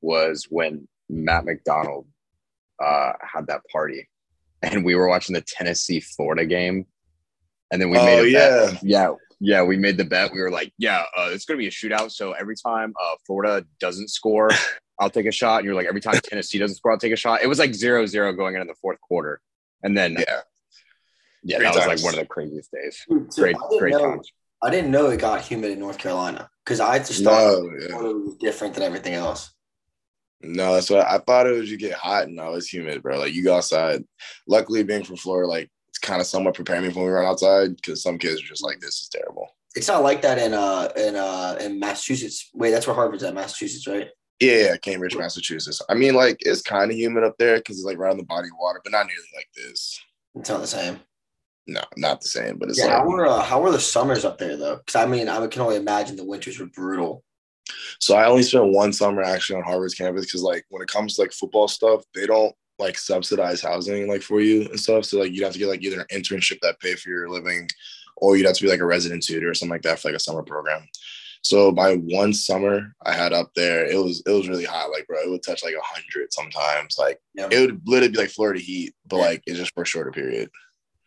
was when Matt McDonald uh, had that party, and we were watching the Tennessee Florida game, and then we Oh, made a yeah. bet. Yeah, yeah, we made the bet. We were like, yeah, uh, it's gonna be a shootout. So every time uh, Florida doesn't score, I'll take a shot. And you're like, every time Tennessee doesn't score, I'll take a shot. It was like zero zero going into the fourth quarter, and then yeah, Yeah. that Great was like one of the craziest days. Dude, Great, I great know, times. I didn't know it got humid in North Carolina because I just thought No, yeah. Florida was different than everything else. No, that's what I thought it was. You get hot, no, it's humid, bro. Like you go outside. Luckily, being from Florida, like it's kind of somewhat preparing me for when we run outside because some kids are just like, "This is terrible." It's not like that in uh in uh in Massachusetts. Wait, that's where Harvard's at, Massachusetts, right? Yeah, yeah, Cambridge, Massachusetts. I mean, like it's kind of humid up there because it's like right on the body of water, but not nearly like this. It's not the same. No, not the same, but it's Yeah, like how were uh, how were the summers up there though? Because I mean, I can only imagine the winters were brutal. So I only spent one summer actually on Harvard's campus because like when it comes to like football stuff, they don't like subsidize housing like for you and stuff. So like you'd have to get like either an internship that pay for your living, or you'd have to be like a resident tutor or something like that for like a summer program. So my one summer I had up there, it was it was really hot. Like bro, it would touch like a hundred sometimes. Like Yeah. it would literally be like Florida heat, but Yeah. like it's just for a shorter period.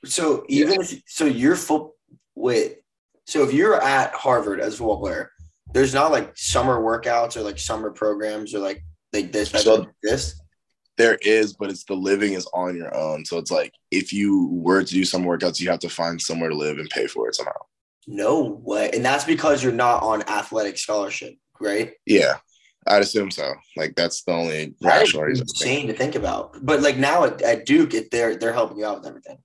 So even if so, you're full. Wait, so if you're at Harvard as a football player, there's not like summer workouts or like summer programs or like like this. So- like this. There is, but it's the living is on your own. So it's like if you were to do some workouts, you have to find somewhere to live and pay for it somehow. No way, and that's because you're not on athletic scholarship, right? Yeah, I'd assume so. Like that's the only That rational reason. Insane to think about. But like now at, at Duke, it, they're they're helping you out with everything.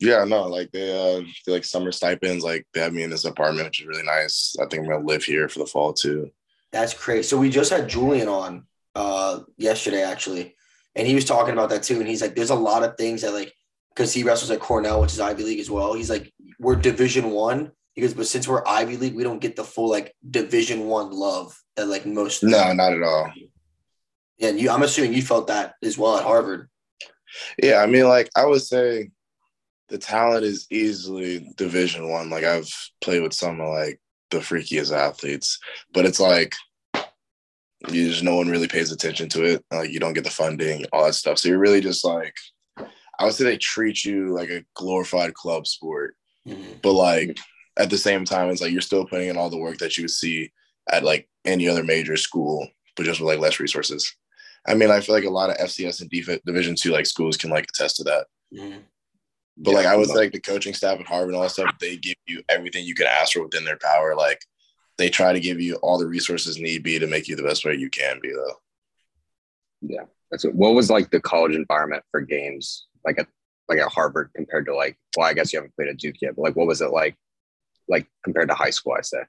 Yeah, no, like they uh like summer stipends. Like they have me in this apartment, which is really nice. I think I'm gonna live here for the fall too. That's crazy. So we just had Julian on uh yesterday actually, and he was talking about that too. And he's like, there's a lot of things that like because he wrestles at Cornell, which is Ivy League as well. He's like, we're Division One. He goes, but since we're Ivy League, we don't get the full like Division One love that like most. No, not at all. Yeah, and you. I'm assuming you felt that as well at Harvard. Yeah, I mean, like I would say, the talent is easily Division One. Like I've played with some of like the freakiest athletes, but it's like you just no one really pays attention to it. Like you don't get the funding, all that stuff. So you're really just like, I would say they treat you like a glorified club sport. Mhm. but like at the same time it's like you're still putting in all the work that you would see at like any other major school but just with like less resources i mean i feel like a lot of fcs and division two like schools can like attest to that Mhm. But Yeah, like i say like the coaching staff at harvard and all that stuff they give you everything you can ask for within their power. Like they try to give you all the resources need be to make you the best way you can be though. Yeah, that's what, what was like the college environment for games like at like at Harvard compared to like well I guess you haven't played at Duke yet but like what was it like like compared to high school I say?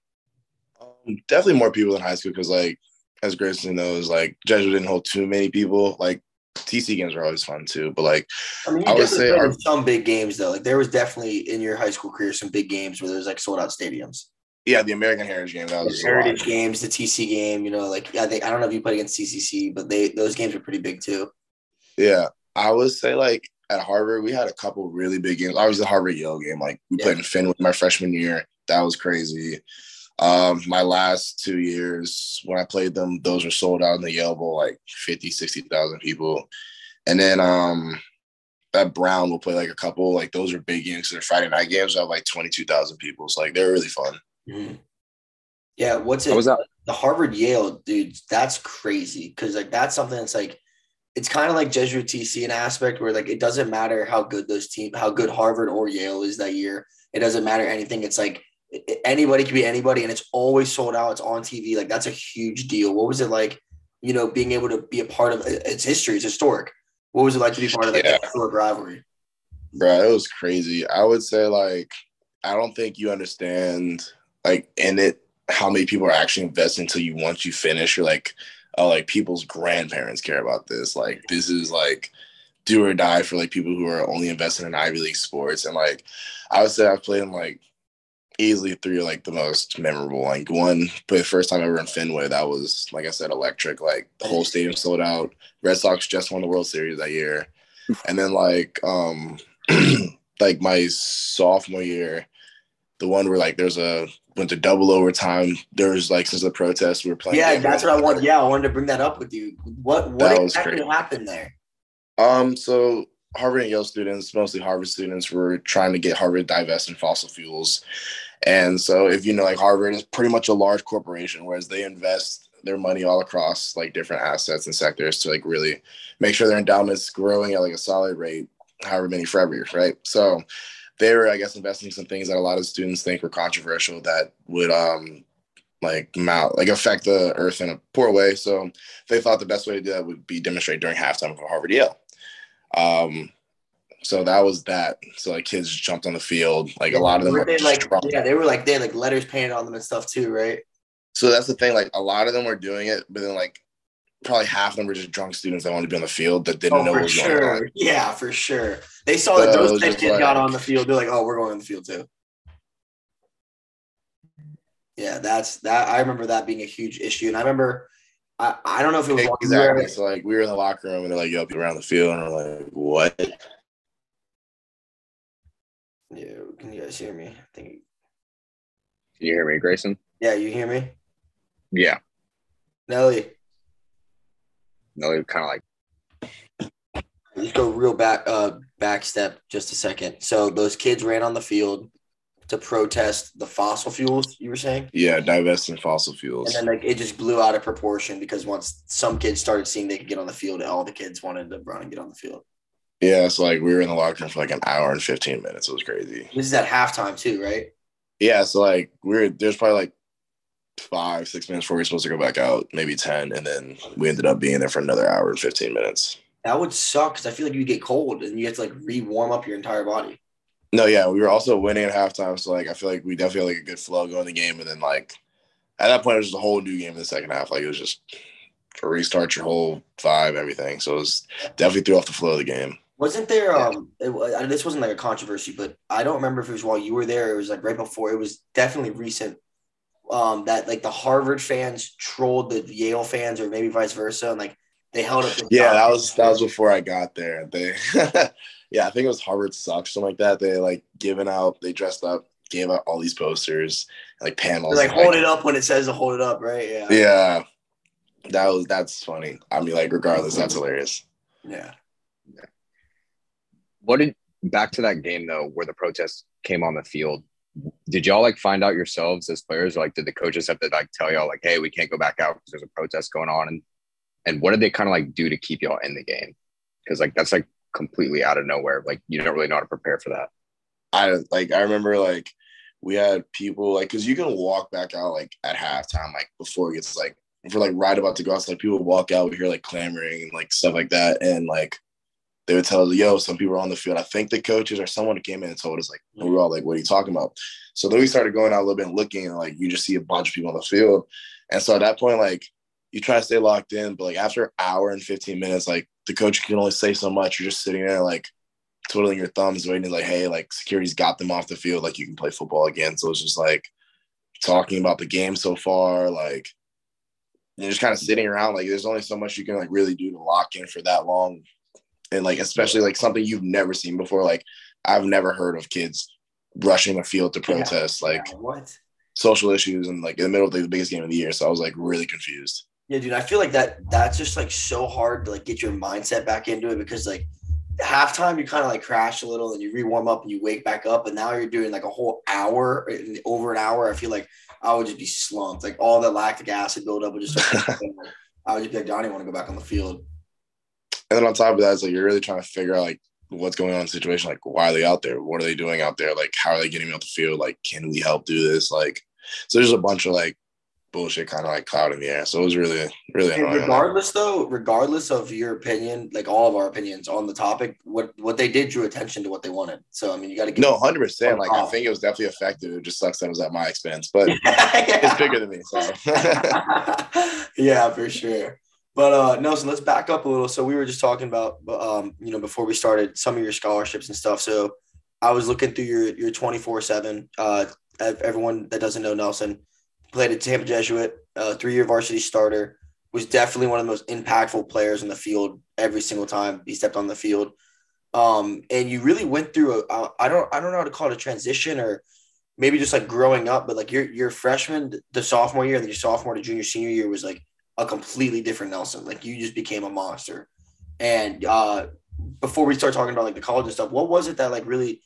Um, definitely more people in high school because, like, as Grayson knows, like Jesuit didn't hold too many people. Like TC games were always fun too, but like, I mean, you I would say our- some big games though. Like there was definitely in your high school career some big games where there was like sold out stadiums. yeah, the American Heritage game that was Heritage games, the TC game, you know, like I think I don't know if you played against CCC, but they those games were pretty big too. Yeah, I would say like at Harvard we had a couple really big games. Obviously, the Harvard Yale game, like we Yeah. played in Fenway my freshman year. That was crazy. Um, my last two years when I played them, those were sold out in the Yale Bowl, like 50, 60,000 people. And then um at Brown we'll play like a couple, like those are big games. So they're Friday night games have like 22,000 people. So like they're really fun. Mhm. Yeah, what's it? Was that the Harvard Yale, dude, that's crazy because like that's something that's like it's kind of like Jesuit TC in aspect where like it doesn't matter how good those team, how good Harvard or Yale is that year. It doesn't matter anything. It's like i- i- anybody can be anybody, and it's always sold out. It's on TV. Like that's a huge deal. What was it like? You know, being able to be a part of its history. It's historic. What was it like to be part of that Yeah. historic rivalry? Bro, it was crazy. I would say like I don't think you understand like in it how many people are actually invested until you once you finish. You're like, oh, like people's grandparents care about this. Like this is like do or die for like people who are only invested in Ivy League sports. And like I would say I've played in like easily three are like the most memorable. Like one, for the first time ever in Fenway, that was like I said, electric. Like the whole stadium sold out. Red Sox just won the World Series that year. And then like um like my sophomore year, the one where like there's a went to double overtime. There was like since the protest, we were playing. Yeah, game that's what I want. Yeah, I wanted to bring that up with you. What what That exactly happened there? Um, so Harvard and Yale students, mostly Harvard students, were trying to get Harvard to divest in fossil fuels. And so if you know, like Harvard is pretty much a large corporation, whereas they invest their money all across like different assets and sectors to like really make sure their endowments growing at like a solid rate, however many forever, right? So they were, I guess, investing some things that a lot of students think were controversial that would um like mount like affect the earth in a poor way. So they thought the best way to do that would be demonstrate during halftime for Harvard Yale. Um, so that was that. So like kids jumped on the field. Like a lot of them were were they like strong. yeah, they were like they had like letters painted on them and stuff too, right? So that's the thing. Like a lot of them were doing it, but then like probably half of them were just drunk students that wanted to be on the field that didn't Oh, know what was going on. sure. Yeah, for sure. They saw that So it those was ten just kids got on the field. They're like, oh, we're going on the field too. Yeah, that's that. I remember that being a huge issue, and I remember. I, I don't know if it was while you were- Exactly. So like we were in the locker room and they're like, "Yo, people around the field," and we're like, "What?" Yeah, can you guys hear me? I think. Can you hear me, Grayson? Yeah, you hear me, Yeah. Nelly. No, kind of like Let's go real back uh back step just a second. So those kids ran on the field to protest the fossil fuels, you were saying? Yeah, divesting fossil fuels. And then like it just blew out of proportion because once some kids started seeing they could get on the field, all the kids wanted to run and get on the field. Yeah, so like we were in the locker room for like an hour and fifteen minutes. It was crazy. This is at halftime too, right? Yeah, so like we are there's probably like five, six minutes before we are supposed to go back out, maybe ten, and then we ended up being there for another hour and fifteen minutes. That would suck because I feel like you get cold and you have to like re-warm up your entire body. No, yeah, we were also winning at halftime, so like I feel like we definitely had like a good flow going the game, and then like at that point it was just a whole new game in the second half. Like it was just to restart your whole vibe, everything. So it was definitely threw off the flow of the game. Wasn't there um it, uh, this wasn't like a controversy, but I don't remember if it was while you were there. It was like right before. It was definitely recent. Um, that like the Harvard fans trolled the Yale fans, or maybe vice versa, and like they held up. Yeah, that was that was before I got there. They yeah, I think it was Harvard sucks, something like that. They like given out, they dressed up, gave out all these posters, like panels. They're like hold it up when it says to hold it up, right? Yeah. Yeah. That was that's funny. I mean, like regardless, that's hilarious. Yeah. What did back to that game though, where the protests came on the field. Did y'all like find out yourselves as players? Or, like, did the coaches have to like tell y'all like, hey, we can't go back out because there's a protest going on? And and what did they kind of like do to keep y'all in the game? Because like that's like completely out of nowhere. Like you don't really know how to prepare for that. I like I remember like we had people like because you can walk back out like at halftime, like before it gets like if we're like right about to go out, so, like people walk out, we hear like clamoring and like stuff like that. And like they would tell us, yo, some people are on the field. I think the coaches or someone came in and told us, like, and we were all like, what are you talking about? So then we started going out a little bit and looking, and like you just see a bunch of people on the field. And so at that point, like you try to stay locked in, but like after an hour and 15 minutes, like the coach can only say so much. You're just sitting there like twiddling your thumbs, waiting, like, hey, like security's got them off the field, like you can play football again. So it's just like talking about the game so far, like you're just kind of sitting around. Like there's only so much you can like really do to lock in for that long. And like especially like something you've never seen before. Like I've never heard of kids rushing a field to protest like Yeah, what? social issues and like in the middle of the biggest game of the year. So I was like really confused. Yeah, dude, I feel like that that's just like so hard to like get your mindset back into it because like halftime you kind of like crash a little and you re-warm up and you wake back up and now you're doing like a whole hour over an hour. I feel like I would just be slumped. Like all the lactic acid buildup would just I would just be like, Donnie want to go back on the field. And then on top of that, it's like you're really trying to figure out like what's going on in the situation. Like, why are they out there? What are they doing out there? Like, how are they getting me off the field? Like, can we help do this? Like, so there's a bunch of like bullshit kind of like cloud in the air. So it was really, really And annoying. regardless though, regardless of your opinion, like all of our opinions on the topic, what what they did drew attention to what they wanted. So I mean you gotta give No, hundred percent. Like, I think it was definitely effective. It just sucks that it was at my expense, but it's it's bigger than me. So yeah, for sure. But uh Nelson, let's back up a little. So we were just talking about um, you know, before we started some of your scholarships and stuff. So I was looking through your your 24-7. Uh everyone that doesn't know Nelson played at Tampa Jesuit, uh three-year varsity starter, was definitely one of the most impactful players in the field every single time he stepped on the field. Um, and you really went through a I I don't I don't know how to call it a transition or maybe just like growing up, but like your your freshman, the sophomore year, and then your sophomore to junior senior year was like a completely different Nelson. Like you just became a monster. And uh before we start talking about like the college and stuff, what was it that like really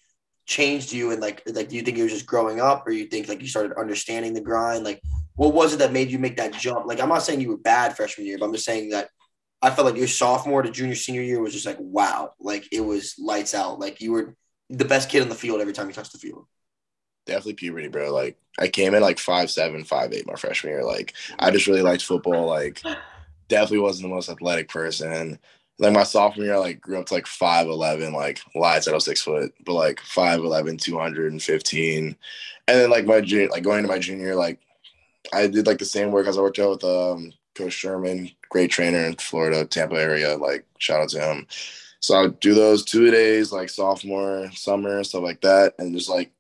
changed you and like like do you think it was just growing up or you think like you started understanding the grind? Like what was it that made you make that jump? Like I'm not saying you were bad freshman year, but I'm just saying that I felt like your sophomore to junior senior year was just like wow, like it was lights out. Like you were the best kid on the field every time you touched the field. Definitely puberty, bro. Like I came in like five seven, five eight my freshman year. Like I just really liked football. Like definitely wasn't the most athletic person. Like my sophomore year, I like grew up to like five eleven, like lied said I was six foot, but like 5'11, 215. And then like my junior, like going into my junior year, like I did like the same work as I worked out with um Coach Sherman, great trainer in Florida, Tampa area. Like shout out to him. So I would do those two days, like sophomore, summer, stuff like that, and just like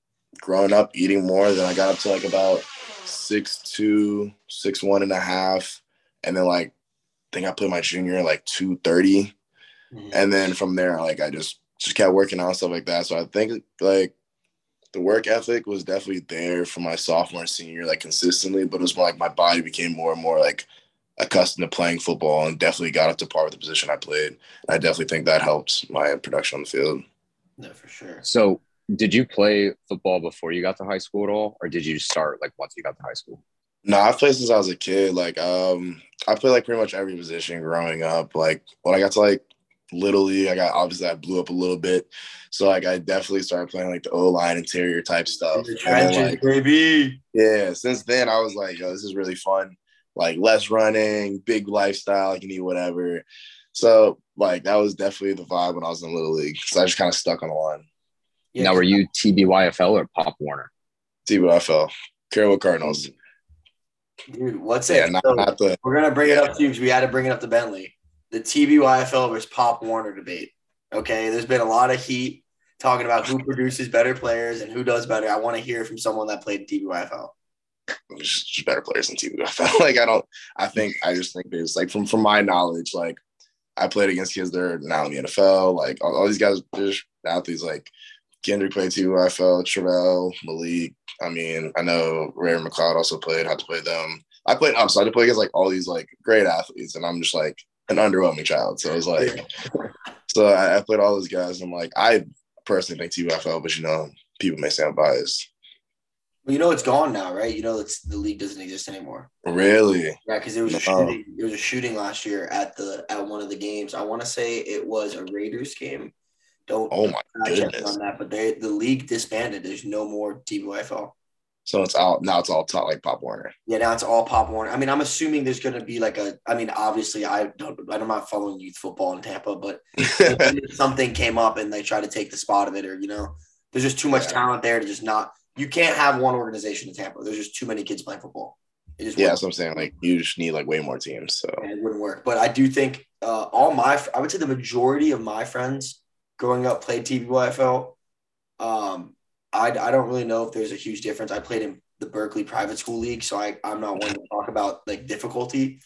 growing up, eating more. Then I got up to like about six two, six one and a half, and then like I think I put my junior like two thirty, mm-hmm. and then from there, like I just just kept working out stuff like that. So I think like the work ethic was definitely there for my sophomore senior, like consistently, but it was more like my body became more and more like accustomed to playing football and definitely got up to par with the position I played. And I definitely think that helped my production on the field. No, for sure. So did you play football before you got to high school at all, or did you start like once you got to high school? No, I've played since I was a kid. Like, um, I played like pretty much every position growing up. Like when I got to like little league, I got obviously I blew up a little bit. So like I definitely started playing like the O line interior type stuff. The trenches, then, like, baby. Yeah. Since then I was like, yo, this is really fun. Like less running, big lifestyle, I can eat whatever. So like that was definitely the vibe when I was in little league. So I just kind of stuck on the line. Yeah. Now, were you TBYFL or Pop Warner? TBYFL, Carrollwood Cardinals. Dude, what's it? Not, so not the, we're gonna bring yeah. it up to you because we had to bring it up to Bentley. The TBYFL versus Pop Warner debate. Okay, there's been a lot of heat talking about who produces better players and who does better. I want to hear from someone that played TBYFL. Just better players than TBYFL. like I don't. I think I just think there's like from from my knowledge, like I played against kids that are now in the NFL. Like all, all these guys, there's athletes like Kendrick played TBYFL, Travell, Malik. I mean, I know Ray McLeod also played, had to play them. I played, I'm sorry, to play against like all these like great athletes, and I'm just like an underwhelming child. So it was like, so I, I played all those guys. I'm like, I personally think TBYFL, but you know, people may sound biased. Well, you know it's gone now, right? You know it's the league doesn't exist anymore. Really? Yeah, because there was a shooting. There was a shooting last year at the at one of the games. I want to say it was a Raiders game don't oh my goodness on that, but they the league disbanded. There's no more TBYFL. So it's all now it's all taught like Pop Warner. Yeah, now it's all Pop Warner. I mean, I'm assuming there's going to be like a. I mean, obviously, I don't. I'm not following youth football in Tampa, but something came up and they try to take the spot of it, or you know, there's just too much yeah. talent there to just not. You can't have one organization in Tampa. There's just too many kids playing football. It just yeah, that's what I'm saying. Like you just need like way more teams. So it wouldn't work. But I do think uh, all my. I would say the majority of my friends growing up played TBYFL. Um, I, I don't really know if there's a huge difference. I played in the Berkeley private school league, so I, I'm not one to talk about like difficulty.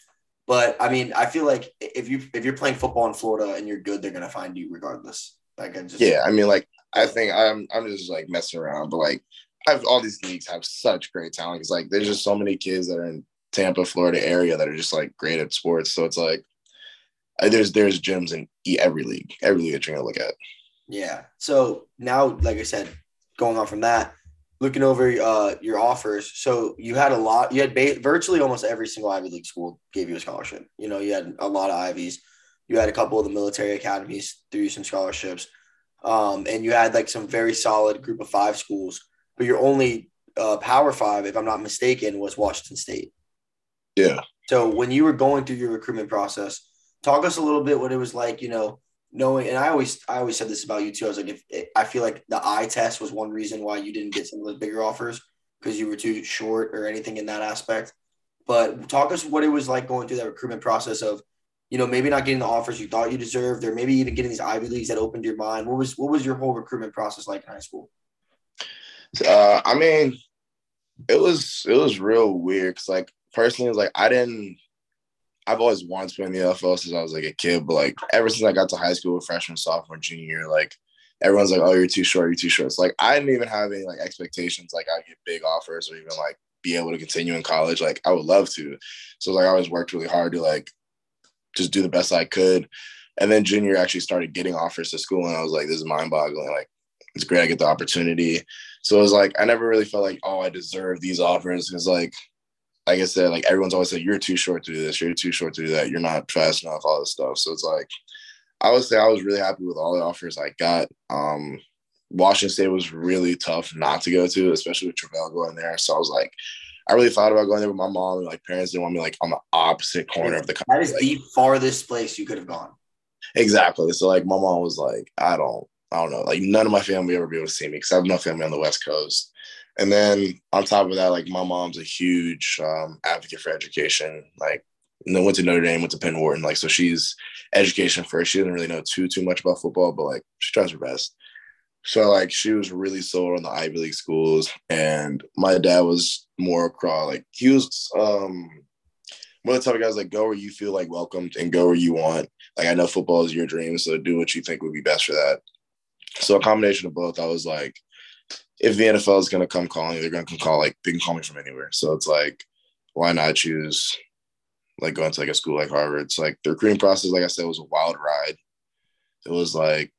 But I mean, I feel like if you if you're playing football in Florida and you're good, they're gonna find you regardless. Like I just yeah, I mean, like I think I'm I'm just like messing around, but like I've all these leagues have such great talent. It's like there's just so many kids that are in Tampa, Florida area that are just like great at sports. So it's like there's there's gyms in every league, every league that you're gonna look at. Yeah. So now, like I said, going on from that, looking over uh, your offers. So you had a lot. You had ba- virtually almost every single Ivy League school gave you a scholarship. You know, you had a lot of Ivies. You had a couple of the military academies you some scholarships, um, and you had like some very solid group of five schools. But your only uh, Power Five, if I'm not mistaken, was Washington State. Yeah. So when you were going through your recruitment process, talk us a little bit what it was like, you know, knowing, and I always, I always said this about you too. I was like, if I feel like the eye test was one reason why you didn't get some of those bigger offers because you were too short or anything in that aspect. But talk us what it was like going through that recruitment process of, you know, maybe not getting the offers you thought you deserved, or maybe even getting these Ivy leagues that opened your mind. What was what was your whole recruitment process like in high school? Uh, I mean, it was it was real weird because like personally, it was like I didn't I've always wanted to play in the NFL since I was like a kid, but like ever since I got to high school, freshman, sophomore, junior year, like everyone's like, "Oh, you're too short. You're too short." It's like I didn't even have any like expectations like I'd get big offers or even like be able to continue in college. Like I would love to. So like I always worked really hard to like just do the best I could. And then junior actually started getting offers to school, and I was like, "This is mind boggling." Like it's great I get the opportunity. So it was like I never really felt like, "Oh, I deserve these offers," because like like I said, like everyone's always said, you're too short to do this, you're too short to do that, you're not fast enough, all this stuff. So it's like, I would say I was really happy with all the offers I got. Um, Washington State was really tough not to go to, especially with Travell going there. So I was like, I really thought about going there with my mom. And like parents didn't want me like on the opposite corner of the country. That is like, the farthest place you could have gone. Exactly. So like my mom was like, I don't, I don't know. Like none of my family ever be able to see me because I have no family on the West Coast. And then on top of that, like my mom's a huge um, advocate for education. Like, went to Notre Dame, went to Penn Wharton. Like, so she's education first. She doesn't really know too too much about football, but like she tries her best. So like she was really sold on the Ivy League schools, and my dad was more across like he was um one of the type of guys like go where you feel like welcomed and go where you want. Like I know football is your dream, so do what you think would be best for that. So a combination of both, I was like, if the NFL is going to come calling, they're going to come call like they can call me from anywhere. So it's like, why not choose like going to like a school like Harvard? It's like the recruiting process, like I said, was a wild ride. It was like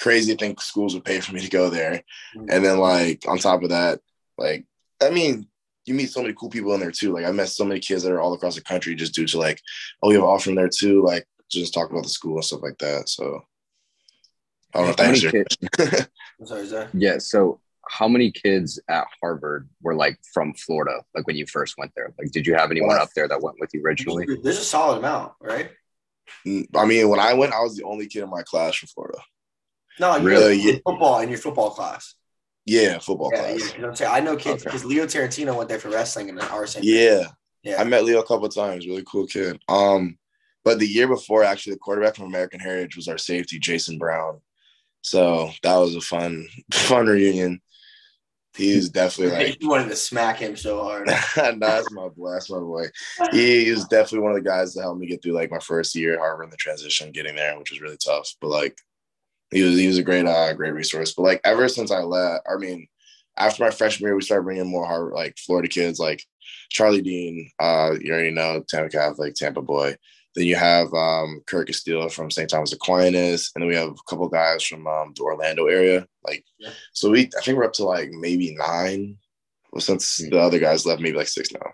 crazy to think schools would pay for me to go there. Mm-hmm. And then like on top of that, like I mean, you meet so many cool people in there too. Like I met so many kids that are all across the country just due to like, oh, we have an offer from there too. Like just talk about the school and stuff like that. So I don't know if that answers your kids? I'm sorry, Yeah. So how many kids at Harvard were like from Florida? Like when you first went there? Like, did you have anyone up there that went with you originally? There's a solid amount, right? I mean, when I went, I was the only kid in my class from Florida. No, you Really? really? football in your football class. Yeah, football Yeah, yeah. class. 'cause I'm saying I know kids Okay. because Leo Tarantino went there for wrestling and our same. Yeah. yeah. I met Leo a couple of times. Really cool kid. Um, but the year before, actually, the quarterback from American Heritage was our safety, Jason Brown. So that was a fun, fun reunion. He's definitely like you wanted to smack him so hard. no, that's my boy. That's my boy. He was definitely one of the guys that helped me get through like my first year at Harvard and the transition, getting there, which was really tough. But like, he was he was a great uh great resource. But like ever since I left, I mean, after my freshman year, we started bringing more Harvard like Florida kids, like Charlie Dean. Uh, you already know Tampa Catholic, Tampa boy. Then you have um, Kurt Castillo from St. Thomas Aquinas, and then we have a couple guys from um, the Orlando area. Like, Yeah. so we I think we're up to like maybe nine. Well, since the other guys left, maybe like six now.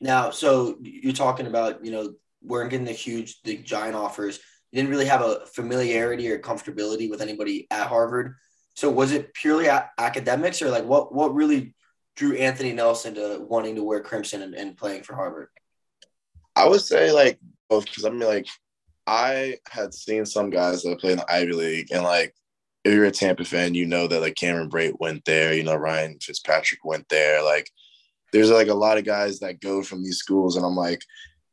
Now, so you're talking about, you know, weren't getting the huge, the giant offers. You didn't really have a familiarity or comfortability with anybody at Harvard. So was it purely a- academics or like what what really drew Anthony Nelson to wanting to wear crimson and, and playing for Harvard? I would say like both because I mean like I had seen some guys that play in the Ivy League and like if you're a Tampa fan, you know that like Cameron Brate went there, you know Ryan Fitzpatrick went there. Like there's like a lot of guys that go from these schools, and I'm like,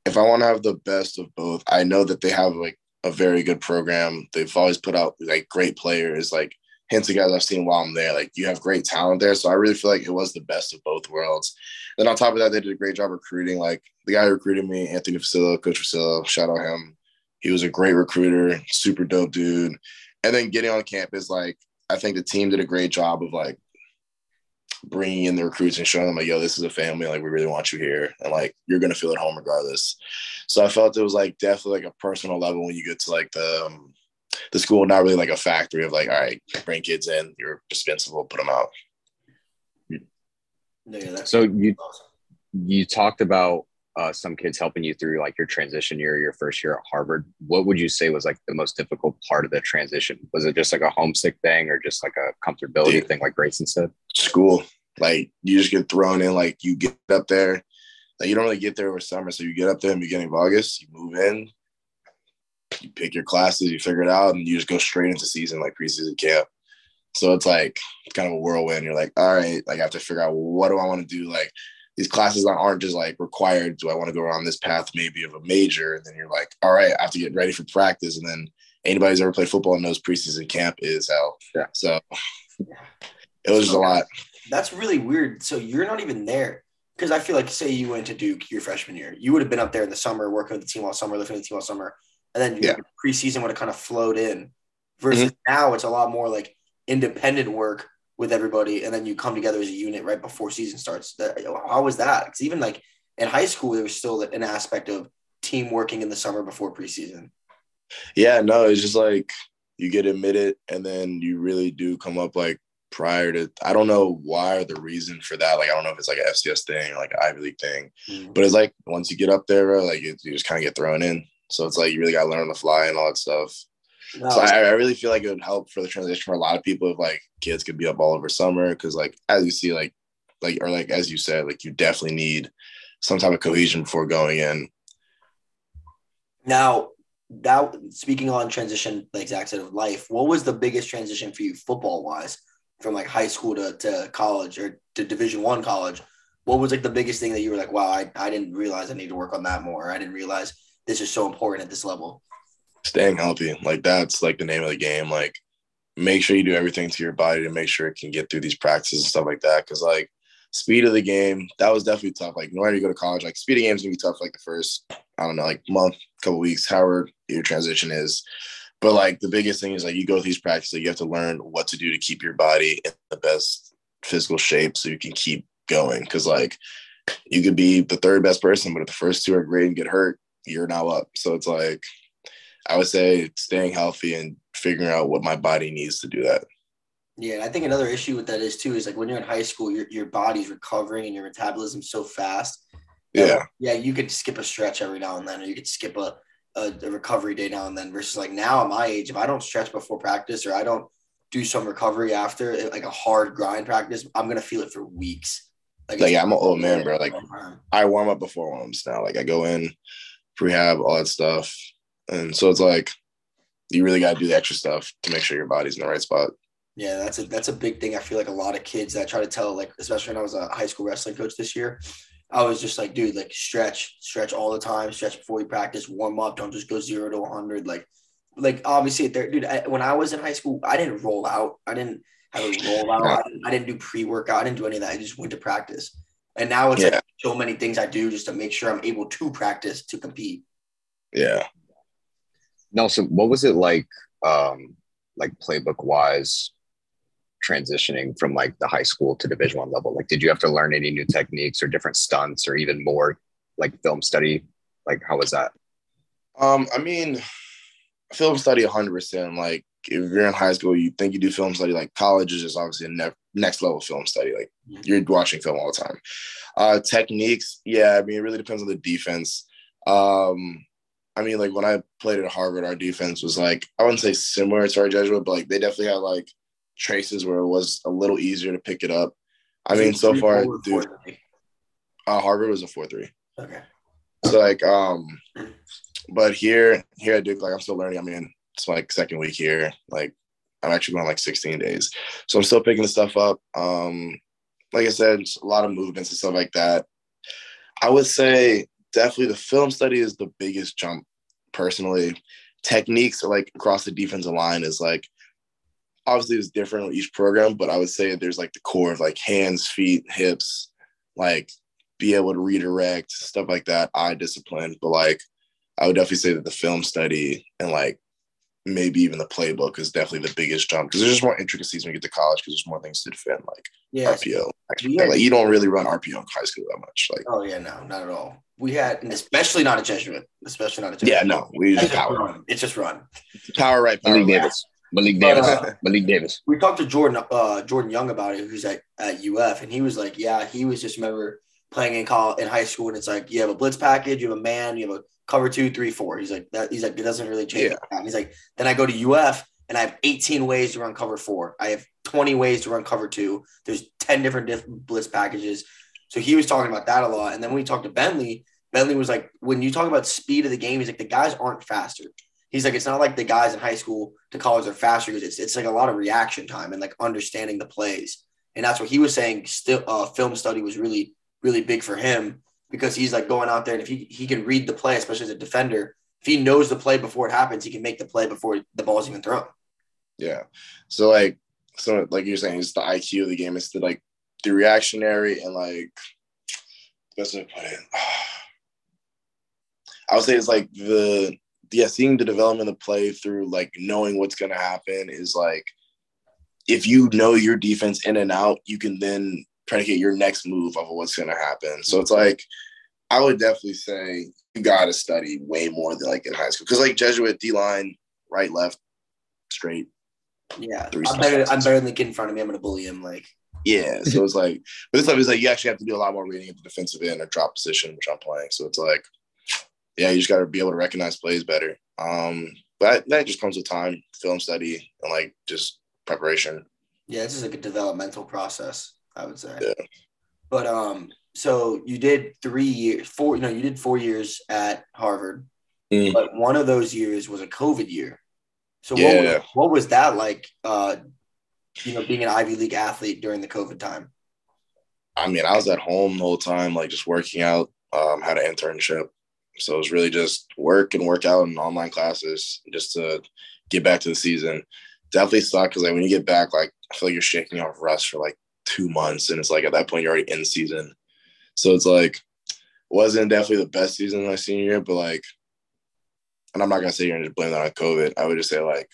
if I want to have the best of both, I know that they have like a very good program. They've always put out like great players, like hence the guys I've seen while I'm there. Like you have great talent there, so I really feel like it was the best of both worlds. Then on top of that, they did a great job recruiting. Like the guy who recruited me, Anthony Facilla, Coach Facilla, shout out him. He was a great recruiter, super dope dude. And then getting on campus, like I think the team did a great job of like bringing in the recruits and showing them like, yo, this is a family. Like we really want you here, and like you're gonna feel at home regardless. So I felt it was like definitely like a personal level when you get to like the um, the school, not really like a factory of like, all right, bring kids in, you're dispensable, put them out. Yeah, So you awesome. you talked about uh, some kids helping you through like your transition year, your first year at Harvard. What would you say was like the most difficult part of the transition? Was it just like a homesick thing, or just like a comfortability Yeah. thing, like Grayson said? school. Like you just get thrown in, like you get up there. Like you don't really get there over summer. So you get up there in the beginning of August, you move in, you pick your classes, you figure it out, and you just go straight into season like preseason camp. So it's like kind of a whirlwind. You're like, all right, like I have to figure out what do I want to do? Like these classes aren't just like required. Do I want to go around this path maybe of a major? And then you're like, all right, I have to get ready for practice. And then anybody who's ever played football knows preseason camp is hell. Yeah. So it was just a lot. That's really weird. So you're not even there. Because I feel like, say you went to Duke your freshman year, you would have been up there in the summer, working with the team all summer, lifting with the team all summer, and then Yeah. preseason would have kind of flowed in Versus mm-hmm. now it's a lot more like independent work with everybody, and then you come together as a unit right before season starts. That, how was that? Because even like in high school, there was still an aspect of team working in the summer before preseason. Yeah, no, it's just like you get admitted, and then you really do come up like prior to. I don't know why or the reason for that. Like I don't know if it's like an FCS thing or like an Ivy League thing, mm-hmm. but it's like once you get up there, like it, you just kind of get thrown in. So it's like you really got to learn on the fly and all that stuff. No. So I, I, really feel like it would help for the transition for a lot of people if like kids could be up all over summer because like as you see like like or like as you said like you definitely need some type of cohesion before going in. Now, that speaking on transition, like Zach said, of life, what was the biggest transition for you football wise from like high school to, to college or to division one college? What was like the biggest thing that you were like, wow, I, I didn't realize I need to work on that more. I didn't realize this is so important at this level staying healthy. Like that's like the name of the game. Like make sure you do everything to your body to make sure it can get through these practices and stuff like that. Cause like speed of the game, that was definitely tough. Like no matter you go to college, like speed of games gonna be tough like the first, I don't know, like month, couple weeks, however your transition is. But like the biggest thing is like you go through these practices, you have to learn what to do to keep your body in the best physical shape so you can keep going. Cause like you could be the third best person, but if the first two are great and get hurt, you're now up. So it's like I would say staying healthy and figuring out what my body needs to do that. Yeah, I think another issue with that is too is like when you're in high school, your your body's recovering and your metabolism so fast. Yeah, yeah, you could skip a stretch every now and then, or you could skip a, a, a recovery day now and then. Versus like now at my age, if I don't stretch before practice or I don't do some recovery after like a hard grind practice, I'm gonna feel it for weeks. Like, like I'm an old man, bro. Like uh-huh. I warm up before warms now. Like I go in, rehab, all that stuff. And so it's like you really got to do the extra stuff to make sure your body's in the right spot. Yeah, that's a that's a big thing. I feel like a lot of kids that I try to tell, like especially when I was a high school wrestling coach this year, I was just like, dude, like stretch, stretch all the time, stretch before you practice, warm up, don't just go zero to 100. Like, like obviously, there, dude. I, when I was in high school, I didn't roll out. I didn't have a roll out. I didn't, I didn't do pre workout. I didn't do any of that. I just went to practice. And now it's yeah. like so many things I do just to make sure I'm able to practice to compete. Yeah. Nelson, what was it like, um, like playbook wise, transitioning from like the high school to Division One level? Like, did you have to learn any new techniques or different stunts, or even more like film study? Like, how was that? Um, I mean, film study 100. percent Like, if you're in high school, you think you do film study. Like, college is just obviously a ne- next level film study. Like, you're watching film all the time. Uh, techniques, yeah. I mean, it really depends on the defense. Um, I mean, like when I played at Harvard, our defense was like I wouldn't say similar to our Jesuit, but like they definitely had like traces where it was a little easier to pick it up. I mean, so far, dude, uh, Harvard was a four three. Okay. So like, um, but here, here at Duke, like I'm still learning. I mean, it's like second week here. Like I'm actually going like 16 days, so I'm still picking the stuff up. Um, like I said, a lot of movements and stuff like that. I would say definitely the film study is the biggest jump personally. Techniques like across the defensive line is like obviously it's different with each program, but I would say there's like the core of like hands, feet, hips, like be able to redirect, stuff like that, eye discipline. But like I would definitely say that the film study and like maybe even the playbook is definitely the biggest jump because there's just more intricacies when you get to college because there's more things to defend, like yeah. RPO. Actually, yeah. like you don't really run RPO in high school that much. Like, oh yeah, no, not at all. We had, especially not a Jesuit, especially not a Jesuit. Yeah, no, we just power. Run. It's just run. Power right, power Malik Davis. Malik Davis. Uh, Malik Davis. We talked to Jordan, uh, Jordan Young about it, who's at, at UF, and he was like, yeah, he was just remember playing in college, in high school, and it's like you have a blitz package, you have a man, you have a cover two, three, four. He's like that. He's like it doesn't really change. Yeah. He's like then I go to UF and I have 18 ways to run cover four. I have 20 ways to run cover two. There's 10 different diff- blitz packages. So he was talking about that a lot. And then when we talked to Bentley, Bentley was like, when you talk about speed of the game, he's like the guys aren't faster. He's like, it's not like the guys in high school to college are faster because it's it's like a lot of reaction time and like understanding the plays. And that's what he was saying. Still, uh, film study was really really big for him because he's like going out there and if he, he can read the play, especially as a defender, if he knows the play before it happens, he can make the play before the ball's even thrown. Yeah. So like so like you're saying, it's the IQ of the game. It's the like the reactionary and like best way to put it. I would say it's like the yeah, seeing the development of play through like knowing what's to happen is like if you know your defense in and out, you can then predicate your next move of what's going to happen. So it's like I would definitely say you got to study way more than like in high school because like Jesuit D line, right, left, straight. Yeah, I'm better. I'm better than the kid in front of me. I'm gonna bully him. Like, yeah. So it's like, but this stuff is like you actually have to do a lot more reading at the defensive end or drop position, which I'm playing. So it's like, yeah, you just got to be able to recognize plays better. Um, but that just comes with time, film study, and like just preparation. Yeah, this is like a developmental process, I would say. Yeah. But um, so you did three years, four. You know, you did four years at Harvard, Mm. but one of those years was a COVID year. So what, Yeah. was, what was that like? Uh, you know, being an Ivy League athlete during the COVID time. I mean, I was at home the whole time, like just working out. Um, had an internship, so it was really just work and work out and online classes just to get back to the season. Definitely sucked because like when you get back, like I feel like you're shaking off rust for like two months, and it's like at that point you're already in season. So it's like wasn't definitely the best season my senior year, but like, and I'm not gonna say you're gonna just blame that on COVID. I would just say like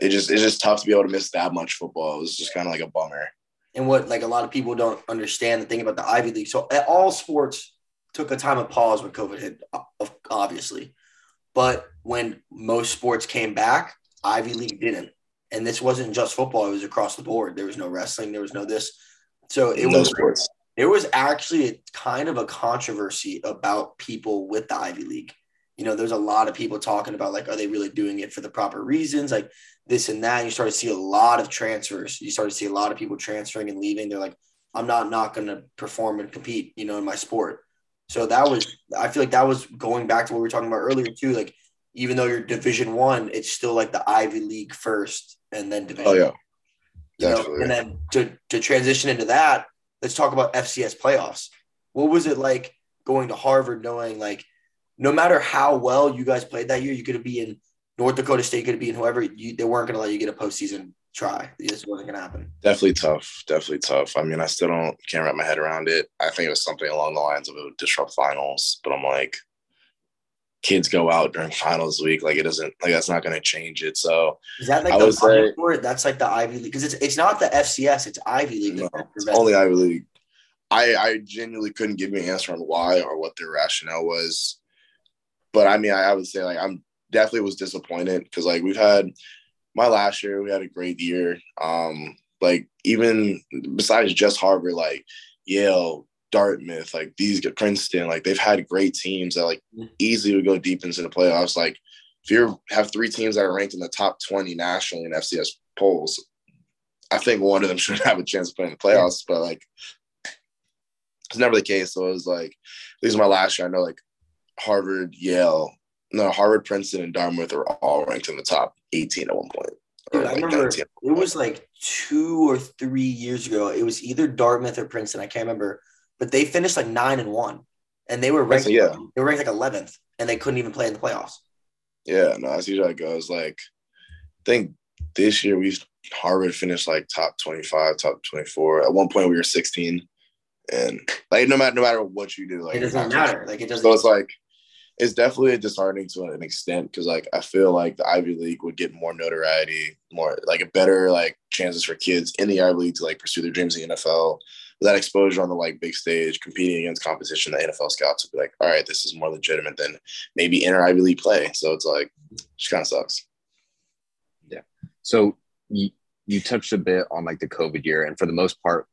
it just it's just tough to be able to miss that much football. It was just kind of like a bummer. and what like a lot of people don't understand the thing about the Ivy League. So all sports took a time of pause when COVID hit, obviously, but when most sports came back, Ivy League didn't. And this wasn't just football; it was across the board. There was no wrestling, there was no this. So it no was sports. there was actually a, kind of a controversy about people with the Ivy League. You know, there's a lot of people talking about like, are they really doing it for the proper reasons? Like this and that. And you start to see a lot of transfers. You start to see a lot of people transferring and leaving. They're like, I'm not not going to perform and compete, you know, in my sport. So that was, I feel like that was going back to what we were talking about earlier too. Like, even though you're Division One, it's still like the Ivy League first, and then Division. Oh yeah, You know, and then to, to transition into that, let's talk about FCS playoffs. What was it like going to Harvard knowing like no matter how well you guys played that year, you could be in North Dakota State, could be in whoever you, they weren't going to let you get a postseason try. This wasn't going to happen. definitely tough. Definitely tough. I mean, I still don't can't wrap my head around it. I think it was something along the lines of it would disrupt finals, but I'm like, kids go out during finals week. Like it doesn't like that's not going to change it. So Is that like I the say- for? That's like the Ivy League because it's it's not the FCS, it's Ivy League. no, it's only Ivy League. I I genuinely couldn't give you an answer on why or what their rationale was, but I mean, I, I would say like I'm definitely was disappointed because like we've had my last year, we had a great year. Um, like even besides just Harvard, like Yale, Dartmouth, like these Princeton, like they've had great teams that like mm. easily would go deep into the playoffs. Like if you have three teams that are ranked in the top 20 nationally in FCS polls, I think one of them should have a chance to play in the playoffs, but like it's never the case. So it was like, this is my last year. I know like Harvard, Yale, no, Harvard, Princeton, and Dartmouth are all ranked in the top 18 at one point. Dude, I remember 19. it was like two or three years ago. It was either Dartmouth or Princeton. I can't remember, but they finished like nine and one, and they were ranked. Yeah. They were ranked like eleventh, and they couldn't even play in the playoffs. Yeah, no, that's usually how it goes. Like, I think this year we Harvard finished like top 25, top 24. At one point we were 16. And like no matter no matter what you do, like it doesn't matter. Like it doesn't. So it's like it's definitely disheartening to an extent because like I feel like the Ivy League would get more notoriety, more like a better like chances for kids in the Ivy League to like pursue their dreams in the NFL. That exposure on the like big stage, competing against competition, the NFL scouts would be like, all right, this is more legitimate than maybe inner Ivy League play. So it's like, just kind of sucks. Yeah. So you, you touched a bit on like the COVID year, and for the most part,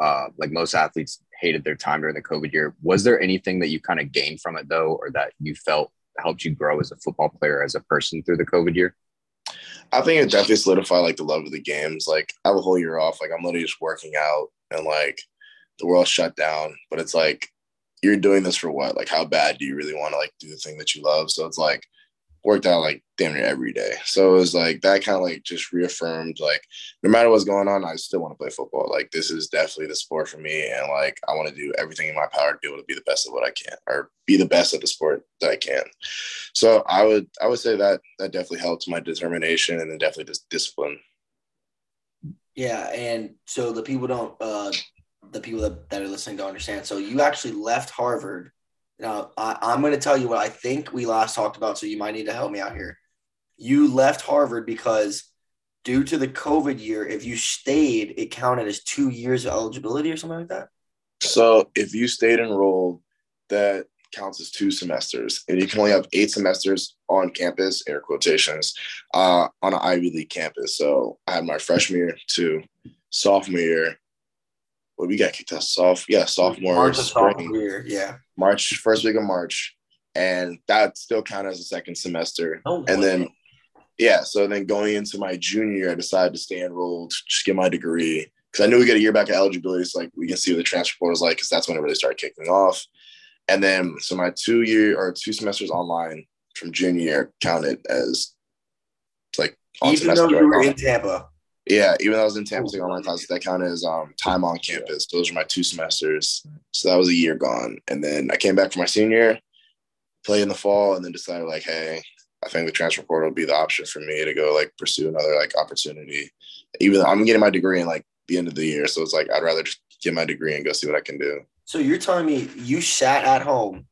uh, like most athletes hated their time during the COVID year. Was there anything that you kind of gained from it though, or that you felt helped you grow as a football player, as a person through the COVID year? I think it definitely solidified like the love of the games. Like I have a whole year off. Like I'm literally just working out and like the world shut down. But it's like you're doing this for what? Like how bad do you really want to like do the thing that you love? So it's like worked out like damn near every day. So it was like that kind of like just reaffirmed like no matter what's going on, I still want to play football. Like this is definitely the sport for me. And like I want to do everything in my power to be able to be the best of what I can or be the best at the sport that I can. So I would I would say that that definitely helped my determination and then definitely just discipline. Yeah, and so the people don't. uh The people that, that are listening don't understand. So you actually left Harvard Now, I, I'm going to tell you what I think we last talked about, so you might need to help me out here. You left Harvard because due to the COVID year, if you stayed, it counted as two years of eligibility or something like that. So if you stayed enrolled, that counts as two semesters, and you can only have eight semesters on campus, air quotations, uh, on an Ivy League campus. So I had my freshman year to sophomore year. What we got kicked out soft, yeah, sophomore March spring, sophomore year, yeah. March first week of March, and that still counted as a second semester. Oh, and boy. then yeah, so then going into my junior year, I decided to stay enrolled, just get my degree because I knew we get a year back of eligibility, so like we can see what the transfer portal is like because that's when it really started kicking off. And then so my two year or two semesters online from junior year counted as like even though you were in Tampa. yeah, even though I was in Tampa taking online classes, that counted as um, time on campus. Those were my two semesters. So that was a year gone. And then I came back for my senior year, played in the fall, and then decided like, hey, I think the transfer portal would be the option for me to go like pursue another like opportunity. Even though I'm getting my degree in like the end of the year. So it's like I'd rather just get my degree and go see what I can do. So you're telling me you sat at home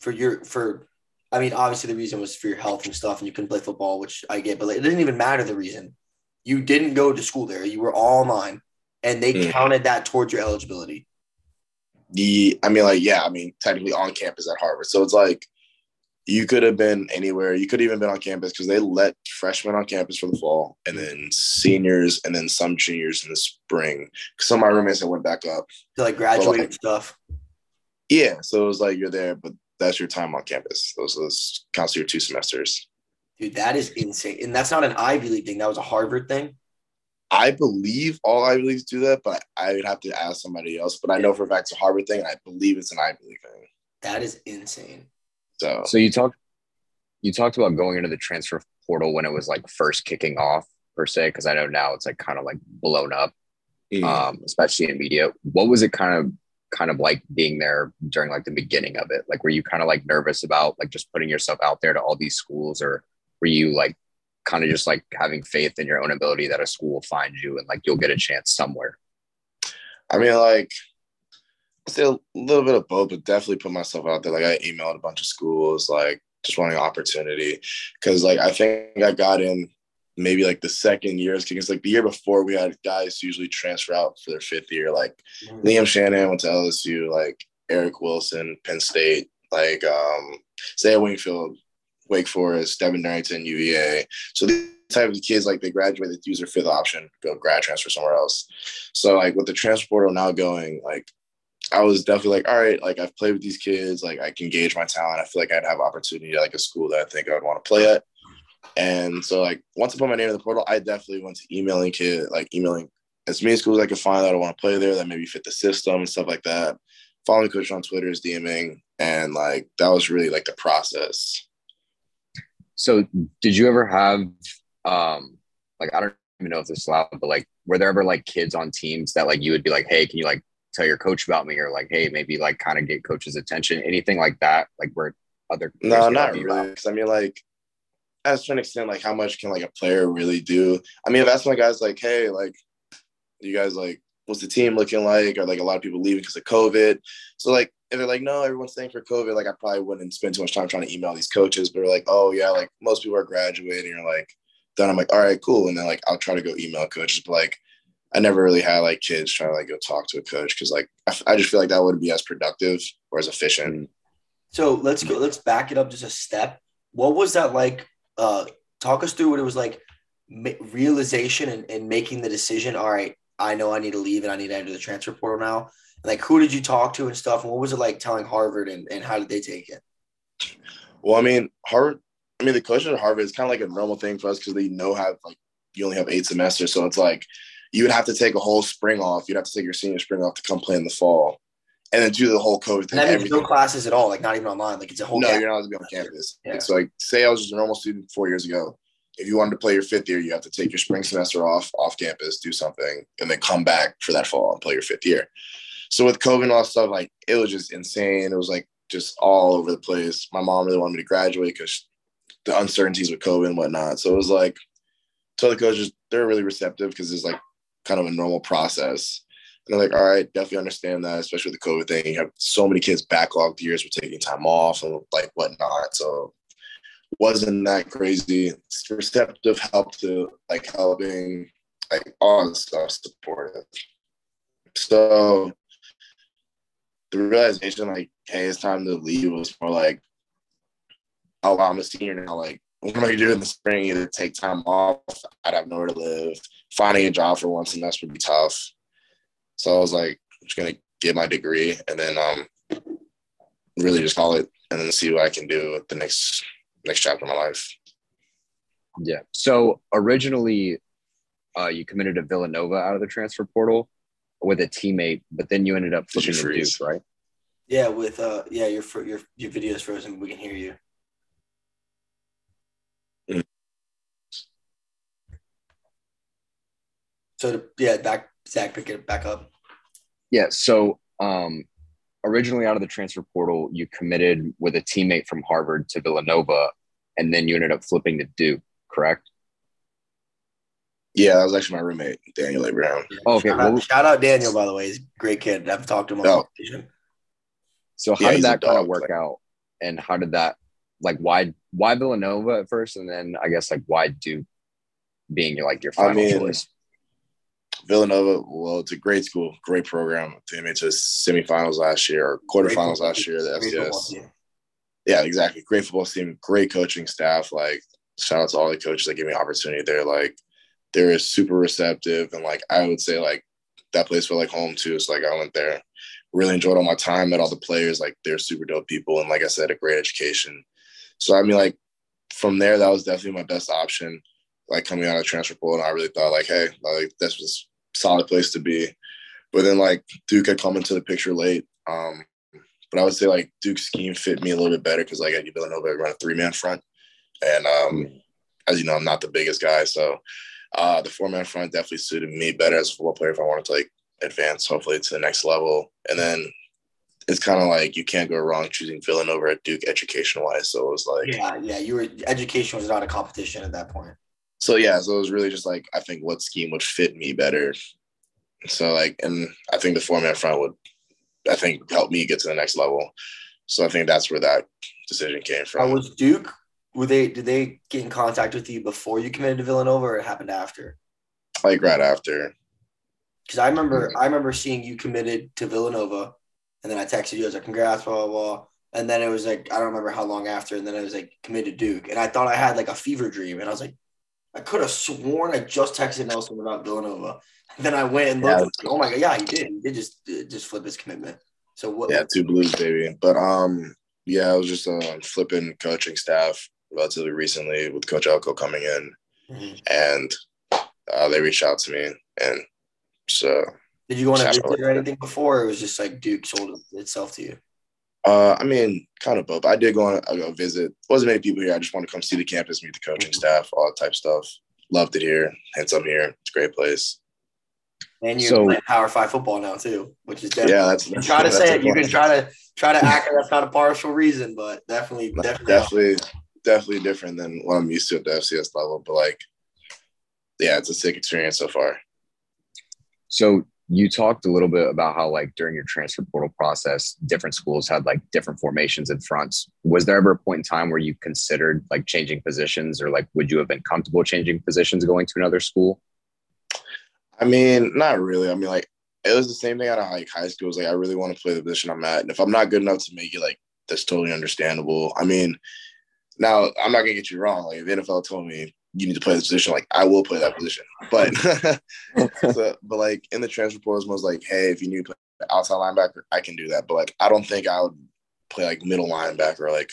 for your for I mean, obviously the reason was for your health and stuff, and you couldn't play football, which I get, but like, it didn't even matter the reason. You didn't go to school there. You were all online, and they Mm. counted that towards your eligibility. The I mean, like, yeah, I mean, technically on campus at Harvard. So it's like you could have been anywhere. You could have even been on campus because they let freshmen on campus for the fall and then seniors and then some juniors in the spring. Some of my roommates that went back up. To like graduate like- stuff. Yeah. So it was like you're there, but that's your time on campus. Those those counts your two semesters. Dude, that is insane. And that's not an Ivy League thing. That was a Harvard thing. I believe all Ivy Leagues do that, but I would have to ask somebody else. But I know for a fact it's a Harvard thing, and I believe it's an Ivy League thing. That is insane. So So you talked you talked about going into the transfer portal when it was like first kicking off per se, because I know now it's like kind of like blown up, um, especially in media. What was it kind of kind of like being there during like the beginning of it? Like were you kind of like nervous about like just putting yourself out there to all these schools, or were you like kind of just like having faith in your own ability that a school will find you and like you'll get a chance somewhere? I mean, like, Say a little bit of both, but definitely put myself out there. Like, I emailed a bunch of schools, like, just wanting opportunity. Cause, like, I think I got in maybe like the second year. Because, like, the year before, we had guys usually transfer out for their fifth year. Like, Liam Shanahan went to LSU, like, Eric Wilson, Penn State, like, um, Zaya Wingfield, Wake Forest, Devin Darrington, UVA. So, these type of kids, like, they graduate, they use their fifth option, go grad transfer somewhere else. So like with the transfer portal now going, like I was definitely like, all right, like I've played with these kids, like I can gauge my talent. I feel like I'd have opportunity at like a school that I think I would want to play at. And so like once I put my name in the portal, I definitely went to emailing kid, like emailing as many schools I could find that I want to play there that maybe fit the system and stuff like that. Following coach on Twitter is DMing. And like that was really like the process. So did you ever have um like I don't even know if this is allowed, but like were there ever like kids on teams that like you would be like, hey, can you like tell your coach about me or like, hey, maybe like kind of get coach's attention, anything like that? Like where other No, not could help you really. Because I mean, like, as to an extent, like, how much can like a player really do? I mean, if that's my guys, like, hey, like, you guys like, what's the team looking like? Or like a lot of people leaving because of COVID. So like, if they're like, no, everyone's staying for COVID, like, I probably wouldn't spend too much time trying to email these coaches. But they're like, oh yeah, like most people are graduating, or like, then I'm like, all right, cool. And then like, I'll try to go email coaches, but like. I never really had like kids trying to like go talk to a coach because like I, just feel like that wouldn't be as productive or as efficient. So let's go. Let's back it up just a step. What was that like? Uh, talk us through what it was like. Realization and, and making the decision. All right, I know I need to leave and I need to enter the transfer portal now. And like, who did you talk to and stuff? And what was it like telling Harvard and, and how did they take it? Well, I mean, Harvard. I mean, the coaches at Harvard is kind of like a normal thing for us because they know how like you only have eight semesters, so it's like you would have to take a whole spring off. You'd have to take your senior spring off to come play in the fall, and then do the whole COVID And thing. that means no classes at all, like not even online. Like it's a whole No, gap. you're not allowed to be on campus. Yeah. It's like say I was just a normal student four years ago. If you wanted to play your fifth year, you have to take your spring semester off off campus, do something, and then come back for that fall and play your fifth year. So with COVID and all that stuff, like it was just insane. It was like just all over the place. My mom really wanted me to graduate because the uncertainties with COVID and whatnot. So it was like, so the coaches they're really receptive because it's like kind of a normal process. And they're like, all right, definitely understand that, especially with the COVID thing. You have so many kids backlogged years with taking time off and like whatnot. So wasn't that crazy. Receptive help to like helping, like all the stuff supportive. So the realization, like, hey, it's time to leave was more like, oh, I'm a senior now. Like, what am I doing in the spring? Either take time off, I'd have nowhere to live. Finding a job for one semester would be tough. So I was like, I'm just gonna get my degree and then um really just call it and then see what I can do with the next next chapter of my life. Yeah. So originally, uh, you committed to Villanova out of the transfer portal with a teammate, but then you ended up flipping to Duke, right? Yeah, with uh, yeah, your your your video is frozen. we can hear you. So yeah, back Zach, pick it back up. Yeah. So um, originally out of the transfer portal, you committed with a teammate from Harvard to Villanova, and then you ended up flipping to Duke, correct? Yeah, that was actually my roommate, Daniel Abraham. Oh, okay. Shout out, shout out, Daniel, by the way. He's a great kid. I've talked to him on oh. So how yeah, did that kind of work out? And how did that like why why Villanova at first and then I guess like why Duke being your like your final I mean, choice? Villanova, well, it's a great school, great program. They made to semifinals last year or quarterfinals last year, the FCS. Yeah, exactly. Great football team, great coaching staff. Like, shout out to all the coaches that gave me opportunity there. Like, they're super receptive. And, like, I would say, like, that place felt like home too. So, like, I went there, really enjoyed all my time, met all the players. Like, they're super dope people. And, like I said, a great education. So, I mean, like, from there, that was definitely my best option like coming out of transfer portal, and I really thought like, hey, like this was solid place to be. But then like Duke had come into the picture late. Um, but I would say like Duke's scheme fit me a little bit better because like at Villanova I run a three man front, and um, as you know I'm not the biggest guy, so uh, the four man front definitely suited me better as a football player if I wanted to like advance hopefully to the next level. And then it's kind of like you can't go wrong choosing Villanova at Duke education wise. So it was like yeah, yeah, you were education was not a competition at that point so yeah, so it was really just like I think what scheme would fit me better. So like, and I think the four man front would, I think, help me get to the next level. So I think that's where that decision came from. I was Duke? Were they? Did they get in contact with you before you committed to Villanova, or it happened after? Like right after. Because I remember, mm-hmm. I remember seeing you committed to Villanova, and then I texted you. I was like, "Congrats, blah blah blah." And then it was like I don't remember how long after, and then I was like committed to Duke, and I thought I had like a fever dream, and I was like, I could have sworn I just texted Nelson about Villanova. And then I went and looked. Yeah. oh my god, yeah, he did. He did just just flip his commitment. So what? Yeah, two blues, baby. But um, yeah, I was just uh, flipping coaching staff relatively recently with Coach Elko coming in, mm-hmm. and uh, they reached out to me, and so. Did you want to visit or anything before, or it was just like Duke sold itself to you? Uh, I mean, kind of both. I did go on a, a visit. Wasn't many people here. I just wanted to come see the campus, meet the coaching mm-hmm. staff, all that type stuff. Loved it here. Hence, I'm here. It's a great place. And you're so, playing Power Five football now too, which is definitely. Yeah, that's. that's try to say it. You can try to try to act. That's not a partial reason, but definitely, definitely, definitely, definitely different than what I'm used to at the FCS level. But like, yeah, it's a sick experience so far. So you talked a little bit about how like during your transfer portal process different schools had like different formations and fronts. Was there ever a point in time where you considered like changing positions or like would you have been comfortable changing positions going to another school? I mean not really. I mean like it was the same thing out of like high school. It was like i really want to play the position i'm at and if i'm not good enough to make it like that's totally understandable. I mean now i'm not gonna get you wrong. Like the nfl told me you need to play this position. Like I will play that position, but so, but like in the transfer portal, was like, hey, if you need to play outside linebacker, I can do that. But like I don't think I would play like middle linebacker, like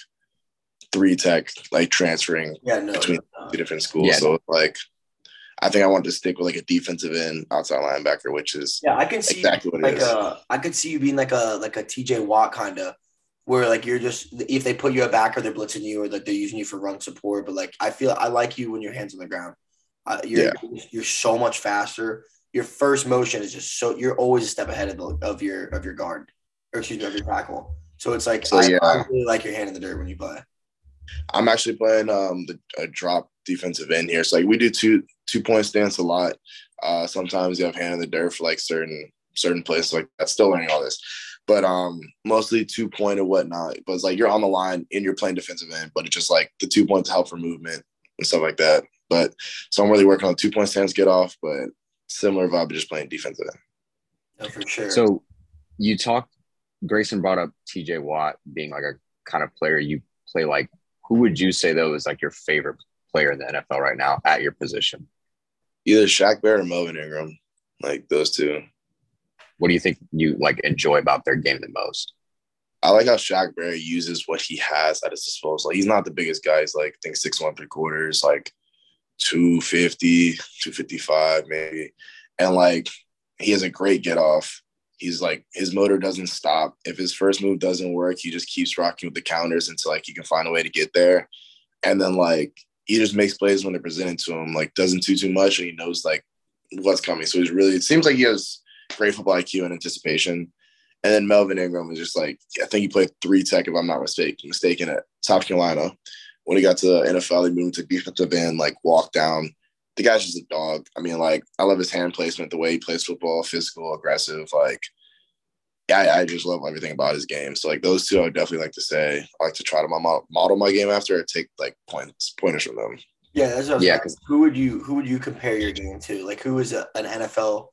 three tech, like transferring yeah, no, between no. two different schools. Yeah. So like. I think I want to stick with like a defensive end outside linebacker, which is yeah. I can see exactly what like it is. A, I could see you being like a like a TJ Watt kind of where like you're just if they put you a backer, they're blitzing you or like they're using you for run support. But like I feel I like you when your hands on the ground. Uh, you're yeah. you're so much faster. Your first motion is just so you're always a step ahead of the, of your of your guard or excuse me of your tackle. So it's like so, I, yeah. I really like your hand in the dirt when you play. I'm actually playing um the a drop defensive end here. So like we do two two point stance a lot. Uh, sometimes you have hand in the dirt for like certain certain places like that. Still learning all this, but um, mostly two point and whatnot. But it's like you're on the line and you're playing defensive end, but it's just like the two points help for movement and stuff like that. But so I'm really working on two point stands get off, but similar vibe, just playing defensive end. Oh, for sure. So you talked. Grayson brought up T.J. Watt being like a kind of player you play like. Who would you say though is like your favorite player in the NFL right now at your position? Either Shaq Barrett or Melvin Ingram, like those two. What do you think you like enjoy about their game the most? I like how Shaq Barrett uses what he has at his disposal. He's not the biggest guy. He's like, I think six one three quarters, like 250, 255 maybe. And like he has a great get off. He's like his motor doesn't stop. If his first move doesn't work, he just keeps rocking with the counters until like he can find a way to get there. And then like he just makes plays when they're presented to him, like doesn't do too much and he knows like what's coming. So he's really it seems like he has great football IQ and anticipation. And then Melvin Ingram was just like, I think he played three tech, if I'm not mistaken, mistaken at South Carolina. When he got to the NFL, he moved to defensive end, like walk down. The guy's just a dog. I mean, like, I love his hand placement, the way he plays football, physical, aggressive. Like, I, I just love everything about his game. So, like, those two, I would definitely like to say, I like to try to model my game after I take like points, pointers from them. Yeah, that's what Yeah, yeah. Who would you who would you compare your game to? Like, who is a, an NFL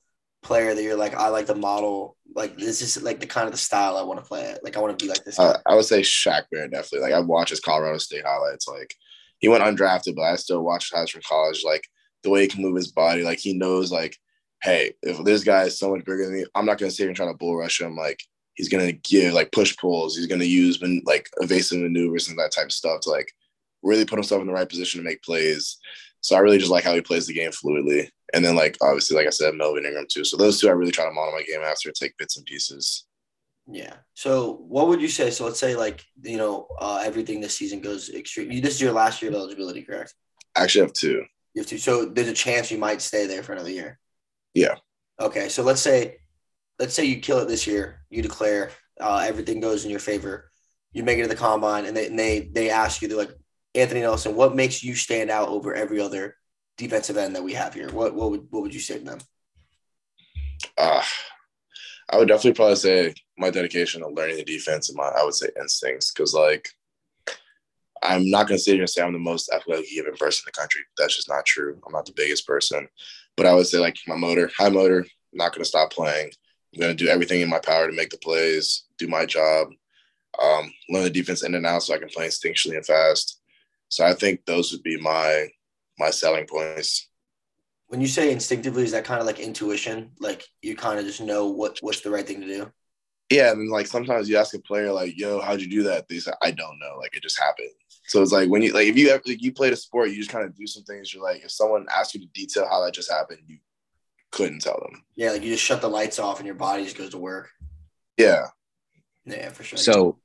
player that you're like, I like the model. Like this is like the kind of the style I want to play at. Like I want to be like this. Uh, I would say Shaq Barrett definitely. Like I watch his Colorado State highlights. Like he went undrafted, but I still watch highlights from college. Like the way he can move his body. Like he knows like, hey, if this guy is so much bigger than me, I'm not gonna sit here and try to bull rush him. Like he's gonna give like push pulls. He's gonna use like evasive maneuvers and that type of stuff to like really put himself in the right position to make plays. So I really just like how he plays the game fluidly. And then like obviously, like I said, Melvin Ingram too. So those two I really try to model my game after, take bits and pieces. Yeah. So what would you say? So let's say like you know uh, everything this season goes extreme. You, This is your last year of eligibility, correct? I actually have two. You have two. So there's a chance you might stay there for another year. Yeah. Okay. So let's say, let's say you kill it this year. You declare uh, everything goes in your favor. You make it to the combine, and they and they they ask you, they're like, Anthony Nelson, what makes you stand out over every other defensive end that we have here? What what would what would you say to them? Uh, I would definitely probably say my dedication to learning the defense and my I would say instincts because like I'm not gonna sit here and say I'm the most athletic given person in the country. That's just not true. I'm not the biggest person, but I would say like my motor, high motor. Not gonna stop playing. I'm gonna do everything in my power to make the plays, do my job, um, learn the defense in and out so I can play instinctually and fast. So I think those would be my my selling points. When you say instinctively, is that kind of like intuition? Like you kind of just know what what's the right thing to do? Yeah, and like sometimes you ask a player like, "Yo, how'd you do that?" They say, "I don't know. Like it just happened." So it's like when you like if you ever like, you played a sport, you just kind of do some things. You're like, if someone asks you to detail how that just happened, you couldn't tell them. Yeah, like you just shut the lights off and your body just goes to work. Yeah. Yeah, for sure. So,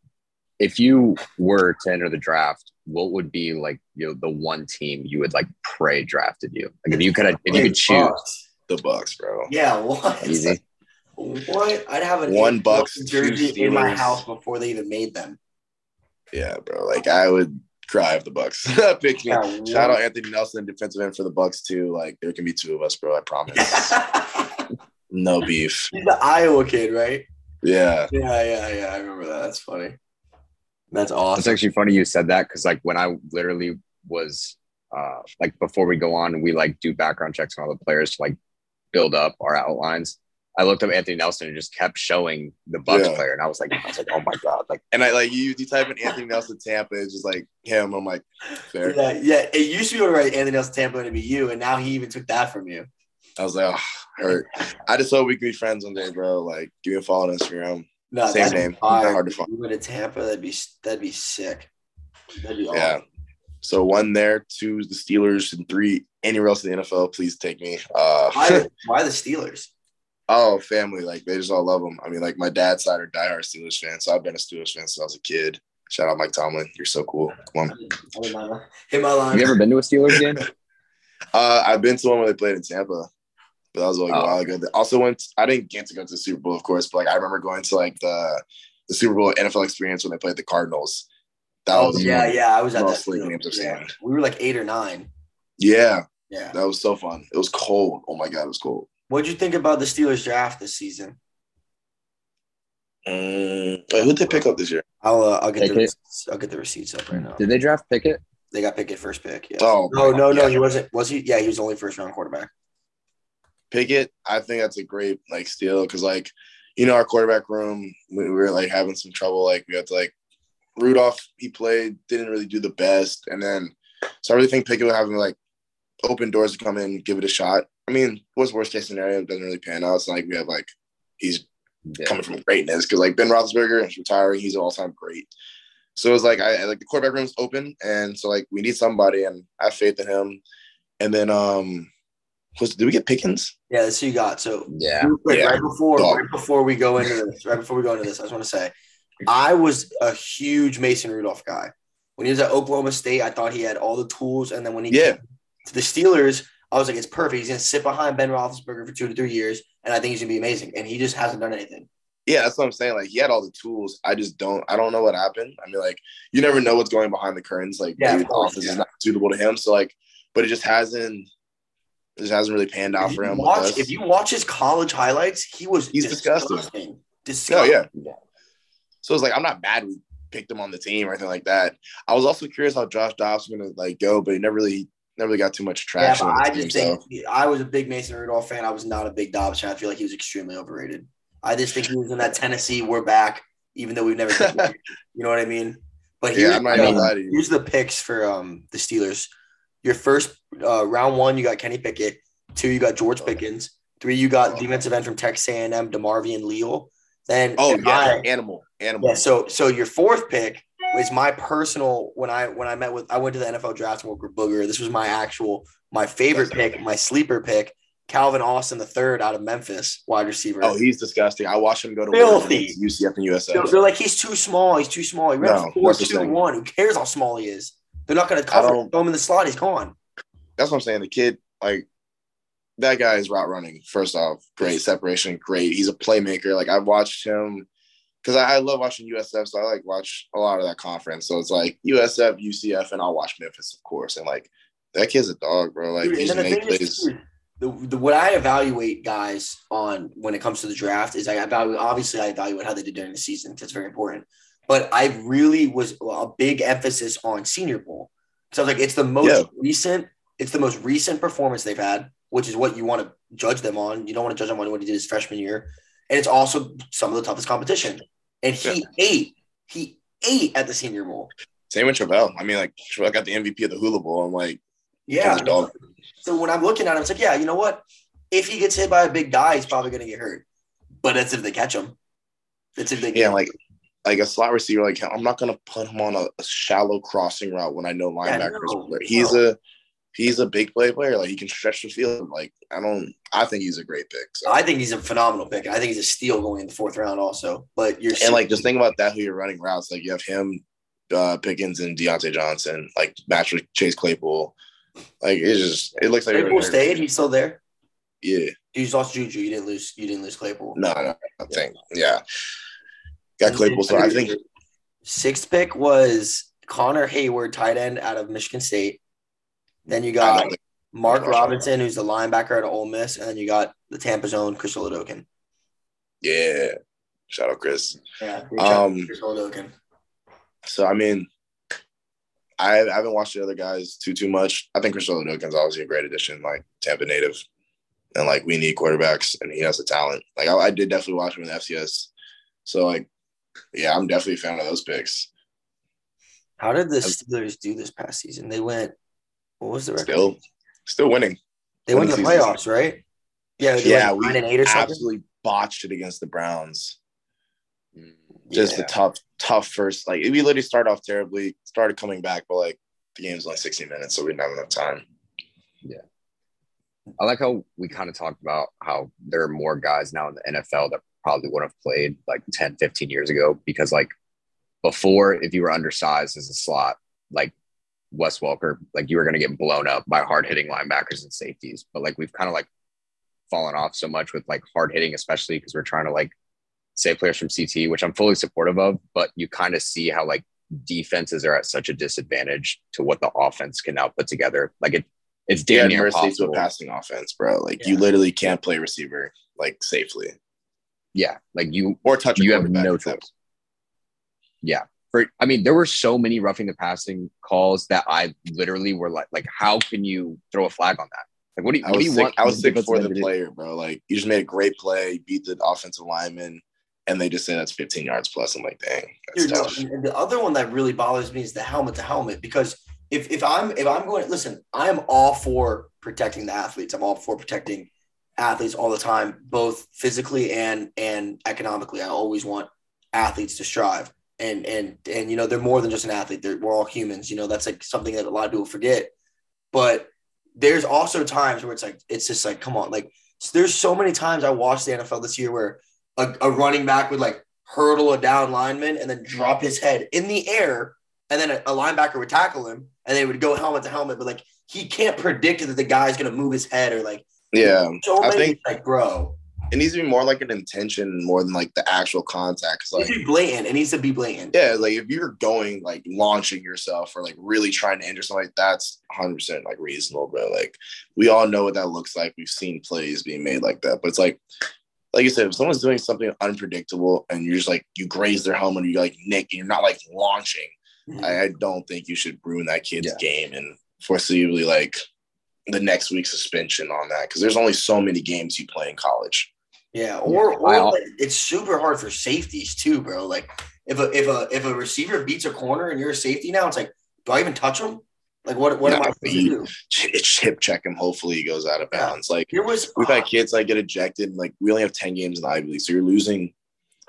if you were to enter the draft, what would be like you know the one team you would like pray drafted you? Like if you could if you could choose Bucks. The Bucks, bro. Yeah, what? easy. What? I'd have an One Anthony Bucks, jersey in my house before they even made them. Yeah, bro. Like I would cry if the Bucks pick me. Yeah, Shout out Anthony Nelson, defensive end for the Bucks too. Like there can be two of us, bro. I promise. no beef. He's the Iowa kid, right? Yeah. Yeah, yeah, yeah. I remember that. That's funny. That's awesome. It's actually funny you said that because like when I literally was uh like before we go on, we like do background checks on all the players to like build up our outlines. I looked up Anthony Nelson and just kept showing the Bucks Yeah. player, and I was like, I was like, oh my god, like And I like you. You type in Anthony Nelson Tampa, it's just like him. I'm like, fair. Yeah, yeah. It used to be able to write Anthony Nelson Tampa and it'd be you, and now he even took that from you. I was like, oh, hurt. I just hope we can be friends one day, bro. Like, give me a follow on Instagram. No, Same that'd name. fire. Not hard to find. You went to Tampa, that'd be that'd be sick. That'd be Yeah. awesome. So one there, two the Steelers, and three anywhere else in the NFL. Please take me. Uh, Why, why the Steelers? oh, family, like they just all love them. I mean, like my dad's side are diehard Steelers fans, so I've been a Steelers fan since I was a kid. Shout out Mike Tomlin, you're so cool. Come on. I didn't Hit my have line. you ever been to a Steelers game? Uh, I've been to one where they played in Tampa, but that was like a Oh. while ago. They also went. I didn't get to go to the Super Bowl, of course, but like I remember going to like the the Super Bowl NFL experience when they played the Cardinals. That Oh was yeah, yeah. I was at most that. league games I've Yeah. seen. We were like eight or nine. yeah, Yeah. that was so fun. It was cold. Oh my god, it was cold. What'd you think about the Steelers draft this season? Mm, wait, who'd they pick up this year? I'll uh, I'll get the receipts. I'll get the receipts up right now. Did they draft Pickett? They got Pickett first pick. Yeah. Oh, no, no, no. yeah. He wasn't. Was he? Yeah, he was only first round quarterback. Pickett, I think that's a great like steal because like you know our quarterback room we, we were like having some trouble like we had to like Rudolph he played didn't really do the best and then so I really think Pickett would have like open doors to come in give it a shot. I mean, what's worst case scenario? It doesn't really pan out. It's like we have like he's Yeah. coming from greatness because like Ben Roethlisberger is retiring, he's an all time great. So it's like I I- like the quarterback room's open, and so like we need somebody, and I have faith in him. And then um, was did we get Pickens? Yeah, that's who you got. So Yeah. quick, Yeah. right before Dog. right before we go into this, right before we go into this, I just want to say I was a huge Mason Rudolph guy. When he was at Oklahoma State, I thought he had all the tools, and then when he Yeah. came to the Steelers, I was like, it's perfect. He's gonna sit behind Ben Roethlisberger for two to three years, and I think he's gonna be amazing. And he just hasn't done anything. Yeah, that's what I'm saying. Like he had all the tools. I just don't. I don't know what happened. I mean, like you never know what's going behind the curtains. Like Yeah, maybe of the course, offense yeah. is not suitable to him. So like, but it just hasn't. It just hasn't really panned out for him. watch, if you watch his college highlights, he was He's disgusting. disgusting. No, Disgusting. yeah. Yeah. So it's like I'm not mad we picked him on the team or anything like that. I was also curious how Josh Dobbs was gonna like go, but he never really never really got too much Yeah, traction. but I team, just so. think I was a big Mason Rudolph fan. I was not a big Dobbs fan. I feel like he was extremely overrated. I just think he was in that Tennessee. We're back, even though we've never. you know what I mean? But here's, yeah, I'm not even gonna lie to you. here's the picks for um the Steelers. Your first uh, round one, you got Kenny Pickett. Two, you got George Pickens. Three, you got defensive end from Texas A&M, DeMarvin Leal. Then Oh yeah, I- animal, animal. yeah. So so your fourth pick was my personal when I when I met with I went to the NFL draft and worked with Booger. This was my actual my favorite pick, my sleeper pick, Calvin Austin the third out of Memphis, wide receiver. Oh, he's disgusting. I watched him go to UCF and they're, USF. they're like he's too small. He's too small. He ran No, four two one. Who cares how small he is? They're not going to cover him in the slot. He's gone. That's what I'm saying. The kid, like that guy is route running. First off, great separation, great. He's a playmaker. Like I've watched him because I, I love watching USF, so I like watch a lot of that conference. So it's like USF, UCF, and I'll watch Memphis, of course. And like that kid's a dog, bro. Like Dude, he's the thing plays. is, the, the what I evaluate guys on when it comes to the draft is I evaluate obviously I evaluate how they did during the season because it's very important. But I really was a big emphasis on Senior Bowl. So I was like, it's the most Yeah. recent, it's the most recent performance they've had, which is what you want to judge them on. You don't want to judge them on what he did his freshman year, and it's also some of the toughest competition. And he ate, he ate at the Senior Bowl. Same with Travell. I mean, like Travell got the MVP of the Hula Bowl. I'm like, Yeah. So when I'm looking at him, it's like, yeah, you know what? If he gets hit by a big guy, he's probably going to get hurt. But that's if they catch him. That's if they yeah, like like a slot receiver. Like I'm not gonna put him on a, a shallow crossing route when I know Yeah, linebackers. no, play. He's no. a he's a big play player. Like he can stretch the field. Like I don't. I think he's a great pick. So. I think he's a phenomenal pick. I think he's a steal going in the fourth round also. But you're and like just think about that. Who you're running routes? Like you have him, uh, Pickens, and Diontae Johnson. Like match with Chase Claypool. Like it's just it looks like Claypool stayed. He's still there. Yeah. You lost Juju. You didn't lose. You didn't lose Claypool. No, no, I think yeah. Got Claypool. So I think sixth pick was Connor Heyward, tight end out of Michigan State. Then you got don't think- Mark Russia. Robinson, who's the linebacker at Ole Miss, and then you got the Tampa zone, Chris Oladokun. yeah. Shout out Chris. Yeah, Um, Chris Oladokun. So I mean, I, I haven't watched the other guys too too much. I think Chris Odokin's obviously a great addition, like Tampa native, and like we need quarterbacks, and he has the talent. Like I, I did definitely watch him in the FCS. So like, yeah, I'm definitely a fan of those picks. How did the Steelers do this past season? They went. What was the record? Still, still winning. they went to the winning playoffs, right? Yeah, they Yeah, went we nine and eight or something. Absolutely botched it against the Browns. Mm, Just yeah. a tough, tough first. Like we literally started off terribly, started coming back, but like the game's only 60 minutes, so we didn't have enough time. Yeah. I like how we kind of talked about how there are more guys now in the NFL that probably would have played like 10, 15 years ago because like before, if you were undersized as a slot, like Wes Welker, like you were going to get blown up by hard hitting linebackers and safeties. But like we've kind of like fallen off so much with like hard hitting, especially because we're trying to like save players from CT, which I'm fully supportive of. But you kind of see how like defenses are at such a disadvantage to what the offense can now put together. Like it, It's Yeah, damn near mercy to a impossible. passing offense, bro. Like you literally can't play receiver like safely Yeah, like you or touch. a you have no choice. Yeah. For I mean, there were so many roughing the passing calls that I literally were like, like, how can you throw a flag on that? Like, what do you, I what do was you sick. want? I was sick for the to do? player, bro. Like you just made a great play, beat the offensive lineman, and they just say that's 15 yards plus. I'm like, dang, that's Dude, no, tough. and and the other one that really bothers me is the helmet to helmet because if if I'm if I'm going listen, I am all for protecting the athletes. I'm all for protecting athletes all the time, both physically and and economically. I always want athletes to strive. And and and you know, they're more than just an athlete. They're, we're all humans. You know, that's like something that a lot of people forget. But there's also times where it's like it's just like, come on, like there's so many times I watched the NFL this year where a, a running back would like hurdle a down lineman and then drop his head in the air, and then a, a linebacker would tackle him, and they would go helmet to helmet. But like he can't predict that the guy's gonna move his head or like Yeah, so I think- like bro. it needs to be more like an intention more than like the actual contact. 'Cause, It like, needs to be blatant. It needs to be blatant. yeah, like if you're going like launching yourself or like really trying to injure somebody, that's 100 percent like reasonable, bro. Like we all know what that looks like. We've seen plays being made like that, but it's like, like you said, if someone's doing something unpredictable and you're just like you graze their helmet, or you like nick, and you're not like launching. I, mm-hmm. I don't think you should ruin that kid's Yeah. game and foreseeably like the next week suspension on that because there's only so many games you play in college. Yeah, or, or like, it's super hard for safeties too, bro. Like if a if a if a receiver beats a corner and you're a safety now, it's like, do I even touch him? Like what what am I supposed to do? Ch- Chip check him. Hopefully he goes out of Yeah. bounds. Like There was we've had kids like get ejected. And, like we only have 10 games in the Ivy League, so you're losing.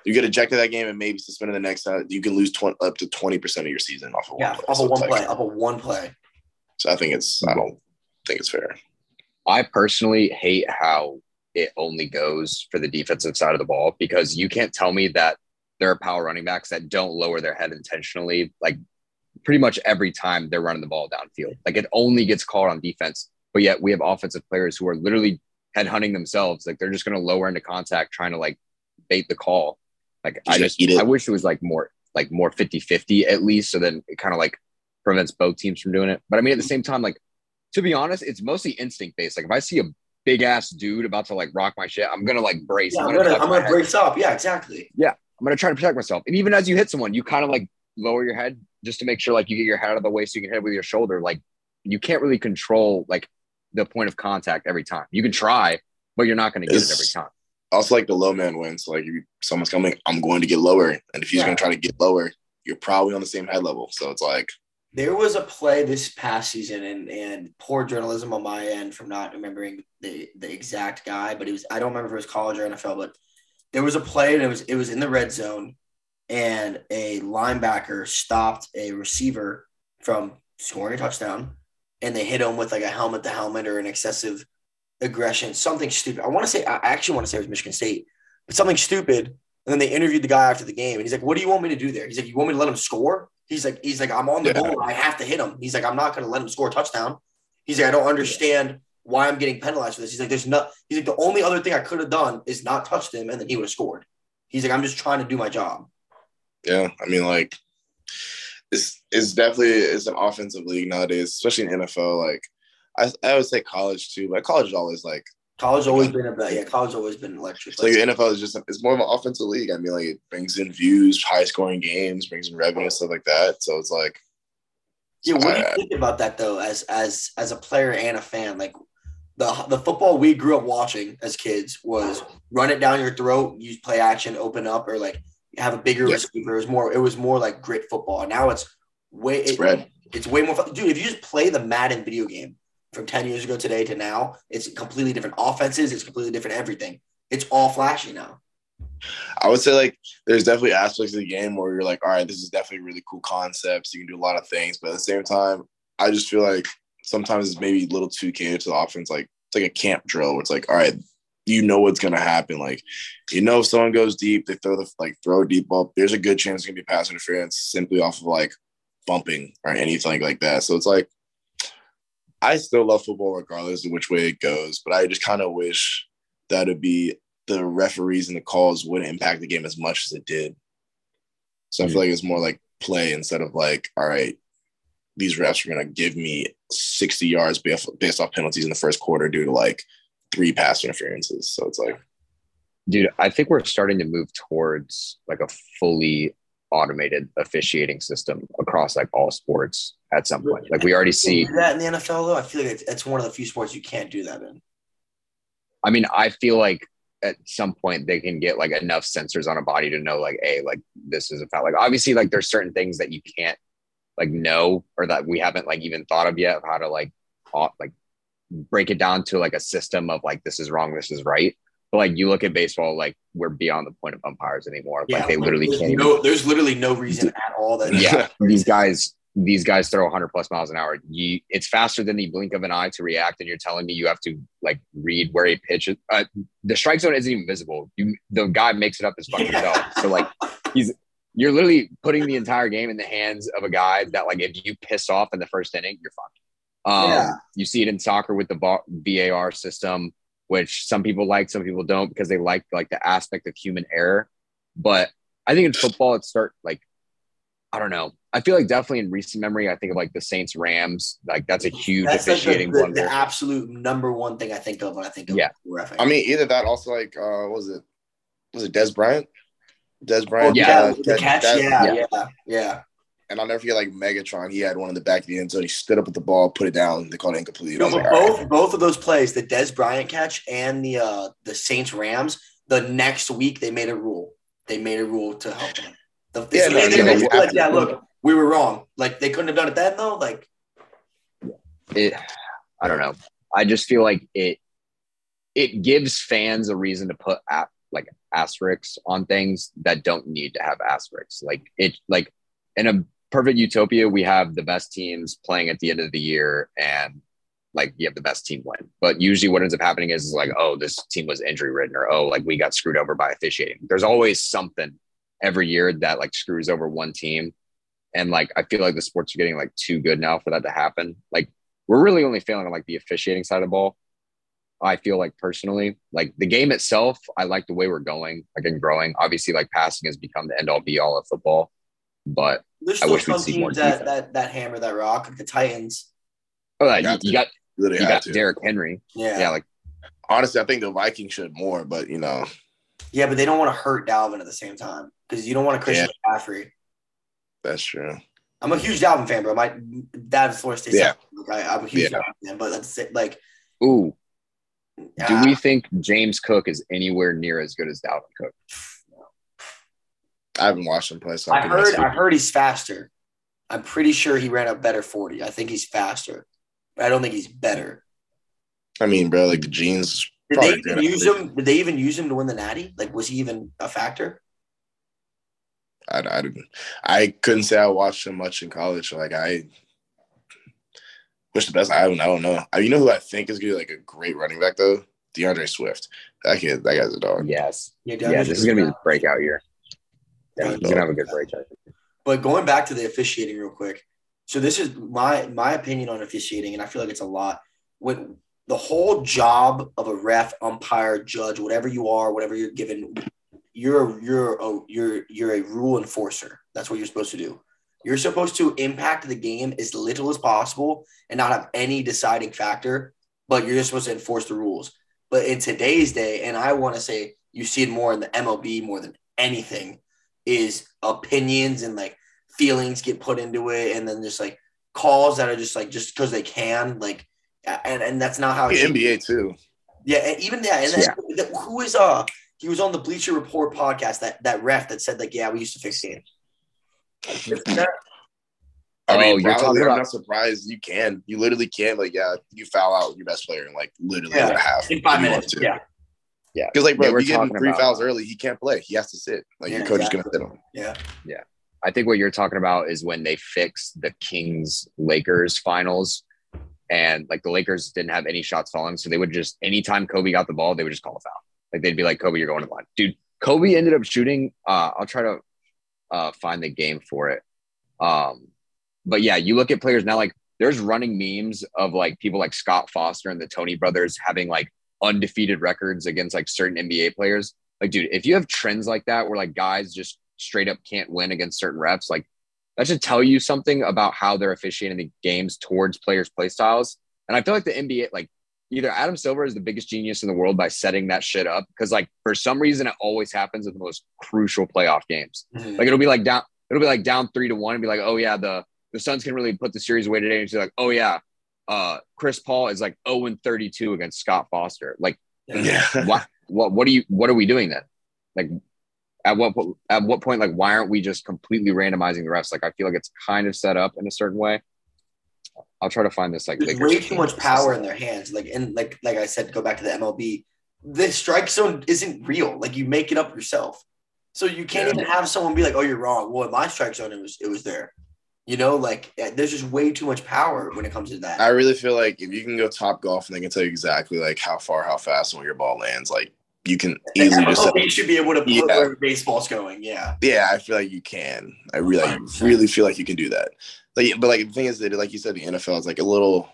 You get ejected that game and maybe suspended the next time. You can lose 20, up to 20 percent of your season off of yeah, one play. up So a it's one like- play, up a one play. So I think it's. I don't think it's fair. I personally hate how it only goes for the defensive side of the ball because you can't tell me that there are power running backs that don't lower their head intentionally. Like pretty much every time they're running the ball downfield, like it only gets called on defense. But yet we have offensive players who are literally head hunting themselves. Like they're just going to lower into contact, trying to like bait the call. Like I Just just, eat it. I wish it was like more, like more 50 50 at least. So then it kind of like prevents both teams from doing it. But I mean, at the same time, like to be honest, it's mostly instinct based. Like if I see a big ass dude about to like rock my shit, I'm gonna like brace. Yeah, I'm I'm gonna duck I'm gonna head. brace up. Yeah, exactly. Yeah, I'm gonna try to protect myself. And even as you hit someone, you kind of like lower your head just to make sure like you get your head out of the way so you can hit with your shoulder. Like you can't really control like the point of contact every time. You can try, but you're not gonna get it every time. Also, like the low man wins. Like if someone's coming, I'm going to get lower, and if he's Yeah. going to try to get lower, you're probably on the same head level. So it's like There was a play this past season, and and poor journalism on my end from not remembering the the exact guy, but it was I don't remember if it was college or NFL, but there was a play and it was it was in the red zone, and a linebacker stopped a receiver from scoring a touchdown, and they hit him with like a helmet to helmet or an excessive aggression, something stupid. I want to say I actually want to say it was Michigan State, but something stupid. And then they interviewed the guy after the game, and he's like, "What do you want me to do there?" He's like, "You want me to let him score?" He's like, "He's like, I'm on the Yeah. goal. I have to hit him." He's like, "I'm not going to let him score a touchdown." He's like, "I don't understand why I'm getting penalized for this." He's like, "There's not." He's like, "The only other thing I could have done is not touched him, and then he would have scored." He's like, "I'm just trying to do my job." Yeah, I mean, like it's it's definitely it's an offensive league nowadays, especially in NFL. Like I, I would say college too, but college is always like College always been a yeah. College always been electric. so. Your NFL is just it's more of an offensive league. I mean, like it brings in views, high scoring games, brings in revenue, stuff like that. So it's like Yeah, what do you think about that though, as as as a player and a fan? Like the the football we grew up watching as kids was run it down your throat, use play action, open up, or like have a bigger Yeah. receiver. It was more it was more like grit football. Now it's way it- spread. it's way more fun. Dude, if you just play the Madden video game from 10 years ago today to now, it's completely different offenses, it's completely different everything. It's all flashy now. I would say like there's definitely aspects of the game where you're like, all right, this is definitely really cool concepts. You can do a lot of things, but at the same time, I just feel like sometimes it's maybe a little too catered to the offense. Like it's like a camp drill where it's like, all right, you know what's gonna happen. Like, you know, if someone goes deep, they throw the like throw a deep ball. There's a good chance it's gonna be pass interference simply off of like bumping or anything like that. So it's like I still love football regardless of which way it goes, but I just kind of wish that would be the referees and the calls wouldn't impact the game as much as it did. So I feel hmm. like it's more like play instead of like, all right, these refs are gonna give me 60 yards based based off penalties in the first quarter due to like three pass interferences. So it's like, Dude, I think we're starting to move towards like a fully automated officiating system across like all sports at some point. Like we already see. that in the NFL though. I feel like it's, one of the few sports you can't do that in. I mean, I feel like at some point they can get like enough sensors on a body to know like, hey, like this is a foul. Like obviously, like there's certain things that you can't like know or that we haven't like even thought of yet of how to like like break it down to like a system of like this is wrong, this is right. But like you look at baseball, like we're beyond the point of umpires anymore. like they literally can't. even No, there's literally no reason at all that. yeah, these guys, these guys throw 100 plus miles an hour. You, it's faster than the blink of an eye to react, and you're telling me you have to like read where a pitch is. Uh, the strike zone isn't even visible. You, the guy makes it up his fucking Yeah. So like, he's you're literally putting the entire game in the hands of a guy that like if you piss off in the first inning, you're fucked. Um, Yeah. You see it in soccer with the VAR system, which some people like, some people don't because they like like the aspect of human error. But I think in football, it's start like I don't know. I feel like definitely in recent memory, I think of like the Saints Rams. Like that's a huge That's like the, officiating the, blunder. the absolute number one thing I think of when I think of Yeah. refing. I mean, either that, also like, uh, what was it? Was it Dez Bryant? Dez oh, Bryant. yeah, yeah, uh, the that- catch, that- yeah, yeah. yeah, yeah. And I'll never forget like Megatron. He had one in the back of the end zone. He stood up with the ball, put it down. They called it incomplete. No, but like, both right. both of those plays, the Dez Bryant catch and the uh the Saints Rams, the next week they made a rule. They made a rule to help them. The, Yeah, so no, they, they yeah, made you it have like, to. yeah, look, we were wrong. Like they couldn't have done it then though. Like it i don't know i just feel like it it gives fans a reason to put at, like asterisks on things that don't need to have asterisks like it like in a perfect utopia we have the best teams playing at the end of the year and like you have the best team win. But usually what ends up happening is, is like oh this team was injury ridden or oh like we got screwed over by officiating. There's always something every year that like screws over one team. And like i feel like the sports are getting like too good now for that to happen. Like we're really only failing on like the officiating side of the ball. I feel like personally, like the game itself, I like the way we're going, like and growing. Obviously, like passing has become the end all be all of football, but I wish we'd see more that, defense. that that hammer that rock, like the Titans. oh, uh, you, Got you to. got Literally you got to. Derrick Henry, Yeah. yeah, like Honestly, I think the Vikings should more, but you know, Yeah, but they don't want to hurt Dalvin at the same time because you don't want to Christian McCaffrey. that's true. I'm a huge Dalvin fan, bro. My dad's Florida State. Yeah. Like, I, I'm a huge Yeah. Dalvin fan, but that's it. Like, ooh. Do ah, we think James Cook is anywhere near as good as Dalvin Cook? I haven't watched him play. So I think heard, I heard he's faster. I'm pretty sure he ran a better 40. I think he's faster, but I don't think he's better. I mean, bro, like the jeans. Did they even use athlete. him? Did they even use him to win the Natty? Like, was he even a factor? I, I didn't. I couldn't say I watched him much in college. Like I wish the best. I don't. I don't know. I, you know who I think is gonna be like a great running back though? D'Andre Swift. That kid. That guy's a dog. Yes. Yeah, Yeah, this is gonna be his breakout year. Yeah, he's gonna have a good breakout. But going back to the officiating real quick. So this is my my opinion on officiating, and I feel like it's a lot. When the whole job of a ref, umpire, judge, whatever you are, whatever you're given, you're you're a, you're you're a rule enforcer. That's what you're supposed to do. You're supposed to impact the game as little as possible and not have any deciding factor, but you're just supposed to enforce the rules. But in today's day, and I want to say you see it more in the MLB more than anything, is opinions and like feelings get put into it, and then just like calls that are just like just because they can, like, and and that's not how it The should NBA too. yeah, and even that, and then, the- who is uh he was on the Bleacher Report podcast that that ref that said like yeah we used to fix games. I Oh, mean, you're probably, talking I'm about- not surprised. You can. You literally can. Like, yeah, you foul out your best player in like literally Yeah. a half. in five minutes. Yeah, Yeah. Because like, They bro, were if you get him three about- fouls early, he can't play. He has to sit. Like Yeah, your coach exactly. is gonna sit him. Yeah. Yeah, I think what you're talking about is when they fixed the Kings Lakers finals and like the Lakers didn't have any shots falling. So they would just, anytime Kobe got the ball, they would just call a foul. Like they'd be like, Kobe, you're going to the line. Dude, Kobe ended up shooting. Uh, I'll try to uh, find the game for it. Um, but yeah, you look at players now, like there's running memes of like people like Scott Foster and the Tony brothers having like undefeated records against like certain NBA players. Like, dude, if you have trends like that where like guys just straight up can't win against certain refs, like that should tell you something about how they're officiating the games towards players' play styles. And I feel like the NBA, like either Adam Silver is the biggest genius in the world by setting that shit up because like for some reason it always happens in the most crucial playoff games. Mhm. Like it'll be like down, it'll be like down three to one, and be like, oh yeah, the the Suns can really put the series away today. And she's like, oh yeah, uh, Chris Paul is like 0 and 32 against Scott Foster. Like, Yeah. what what what are you what are we doing then? Like, at what at what point like why aren't we just completely randomizing the refs? Like, I feel like it's kind of set up in a certain way. I'll try to find this like There's way too much power in their hands. Like and like like I said, go back to the MLB. The strike zone isn't real. Like you make it up yourself. So you can't Yeah. even have someone be like, "Oh, you're wrong." Well, in my strike zone, it was it was there. You know, like eh, there's just way too much power when it comes to that. I really feel like if you can go Topgolf and they can tell you exactly like how far, how fast, and where your ball lands, like you can easily just. Oh, MLB should be able to put Yeah. where baseball's going. Yeah. Yeah, I feel like you can. I really, I really feel like you can do that. Like, but like the thing is that, like you said, the NFL is like a little,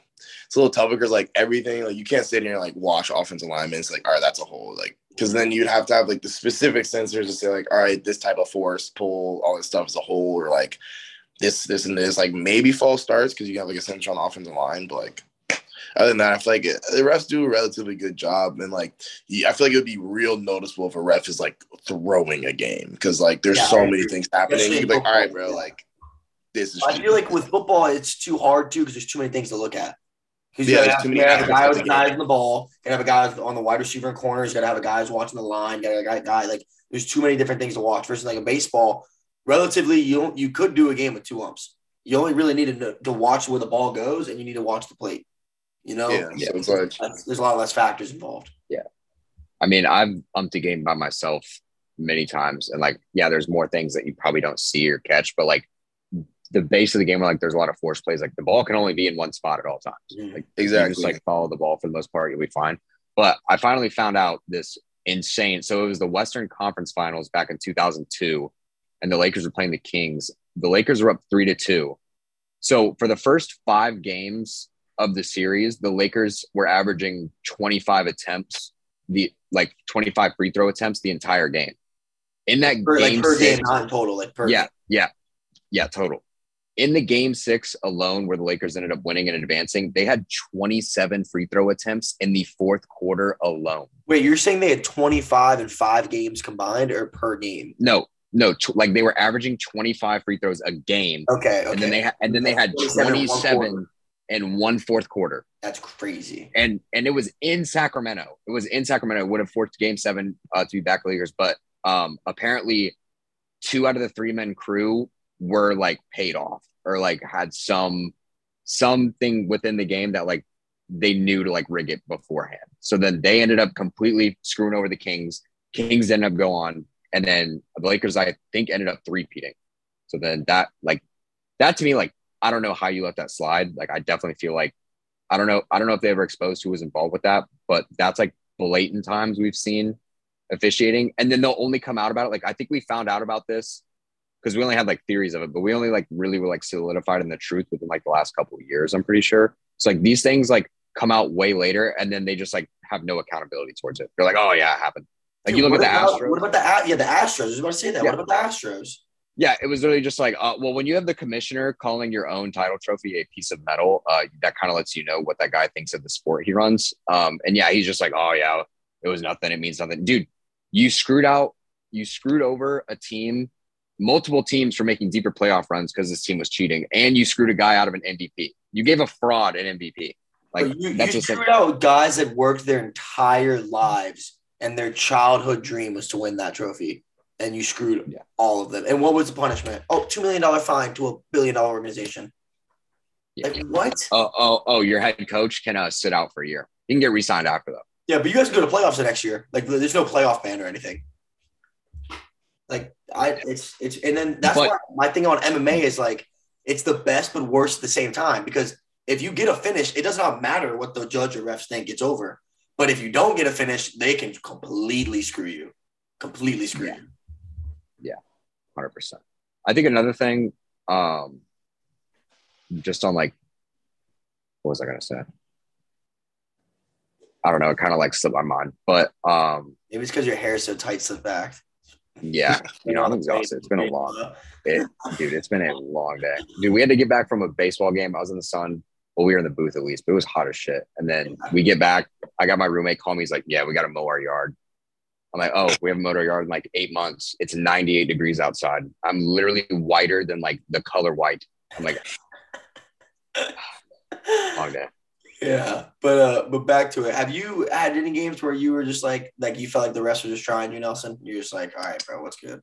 it's a little tough because like everything, like you can't sit here and like watch offensive linemen. It's like, all right, that's a hole. Like, because then you'd have to have like the specific sensors to say like, all right, this type of force, pull, all this stuff is a hole, or like this, this, and this. Like maybe false starts because you have like a sensor on offensive line, but like. Other than that, I feel like the refs do a relatively good job, and like I feel like it would be real noticeable if a ref is like throwing a game because like there's Yeah, so many things happening. You'd be like, all right, bro, yeah. like this is. I feel like with football, it's too hard too because there's too many things to look at. Because you Yeah, gotta there's have, you gotta have a guy with guys on the ball, you gotta have a guy on the wide receiver and corners, you gotta have a guy who's watching the line, you gotta have a guy, guy like there's too many different things to watch. Versus like a baseball, relatively you don't you could do a game with two umps. You only really need to to watch where the ball goes, and you need to watch the plate. You know, yeah, so it's like there's a lot less factors involved. Yeah, I mean, I've umped a game by myself many times, and like, yeah, there's more things that you probably don't see or catch, but like the base of the game, like, there's a lot of force plays. Like, the ball can only be in one spot at all times. Mm-hmm. Like, you exactly. just like follow the ball for the most part, you'll be fine. But I finally found out this insane. So it was the Western Conference Finals back in 2002, and the Lakers were playing the Kings. The Lakers were up three to two. So for the first five games of the series, the Lakers were averaging 25 attempts, the like 25 free throw attempts the entire game. In that Per, game, like per six, game, not total. Like per yeah, yeah, yeah, total. In the game six alone, where the Lakers ended up winning and advancing, they had 27 free throw attempts in the fourth quarter alone. Wait, you're saying they had 25 and five games combined, or per game? No, no, tw- like they were averaging 25 free throws a game, Okay, okay. and then they ha- and then they had 27 in one 27 quarter. in one fourth quarter, That's crazy. and and it was in Sacramento. It was in Sacramento. It would have forced Game Seven uh, to be back leaguers, but um, apparently, two out of the three men crew were like paid off or like had some something within the game that like they knew to like rig it beforehand. So then they ended up completely screwing over the Kings. Kings ended up go on, and then the Lakers I think ended up three peating. So then that like that to me like I don't know how you let that slide. Like I definitely feel like I don't know I don't know if they ever exposed who was involved with that, but that's like blatant times we've seen officiating, and then they'll only come out about it. Like I think we found out about this because we only had like theories of it, but we only like really were like solidified in the truth within like the last couple of years. I'm pretty sure. So like these things like come out way later, and then they just like have no accountability towards it. They're like, oh yeah, it happened. Like you look what at the about, Astros. What about the yeah the Astros? I was about to say that. Yeah. What about the Astros? Yeah, it was really just like, uh, well, when you have the commissioner calling your own title trophy a piece of metal, uh, that kind of lets you know what that guy thinks of the sport he runs. Um, and yeah, he's just like, oh yeah, it was nothing. It means nothing, dude. You screwed out. You screwed over a team, multiple teams for making deeper playoff runs because this team was cheating, and you screwed a guy out of an MVP. You gave a fraud an MVP. Like you, that's you screwed out guys that worked their entire lives and their childhood dream was to win that trophy, and you screwed Yeah. all of them. And what was the punishment? Oh, two million dollar fine to a billion dollar organization. yeah. Like what? oh, oh, oh, your head coach can uh, sit out for a year. He can get re-signed after though. Yeah, but you guys can go to playoffs the next year. Like there's no playoff ban or anything. Like I, it's it's and then that's But- why my thing on MMA is like it's the best but worst at the same time because if you get a finish, it does not matter what the judge or refs think it's over. But if you don't get a finish, they can completely screw you, completely screw you. Yeah. hundred percent. I think another thing, um, just on like, what was I gonna say? I don't know. It kind of like slipped my mind, but um, Maybe it's because your hair is so tight, slipped back. Yeah, you know, I'm exhausted. It's been a long, it, dude. It's been a long day, dude. We had to get back from a baseball game. I was in the sun. Well, we were in the booth at least, but it was hot as shit. And then we get back. I got my roommate call me. He's like, "Yeah, we got to mow our yard." I'm like, "Oh, we haven't mowed our yard in like eight months. It's 98 degrees outside. I'm literally whiter than like the color white." I'm like, long day. Yeah, but uh, but back to it. Have you had any games where you were just like, like you felt like the rest were just trying you, Nelson? You're just like, all right, bro, what's good?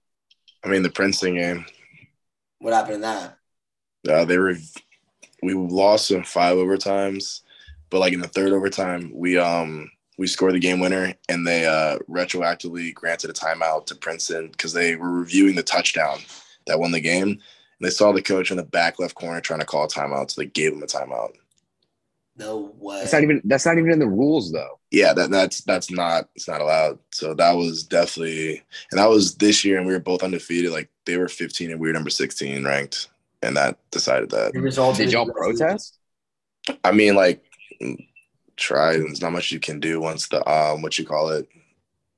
I mean, the Princeton game. What happened in that? Uh, they were we lost in five overtimes, but like in the third overtime, we um we scored the game winner, and they uh retroactively granted a timeout to Princeton because they were reviewing the touchdown that won the game, and they saw the coach in the back left corner trying to call a timeout, so they gave him a timeout. No way. That's not even that's not even in the rules though. Yeah, that that's that's not it's not allowed. So that was definitely and that was this year and we were both undefeated. Like they were 15 and we were number 16 ranked. And that decided that. The result Did y'all protest? I mean like try there's not much you can do once the um what you call it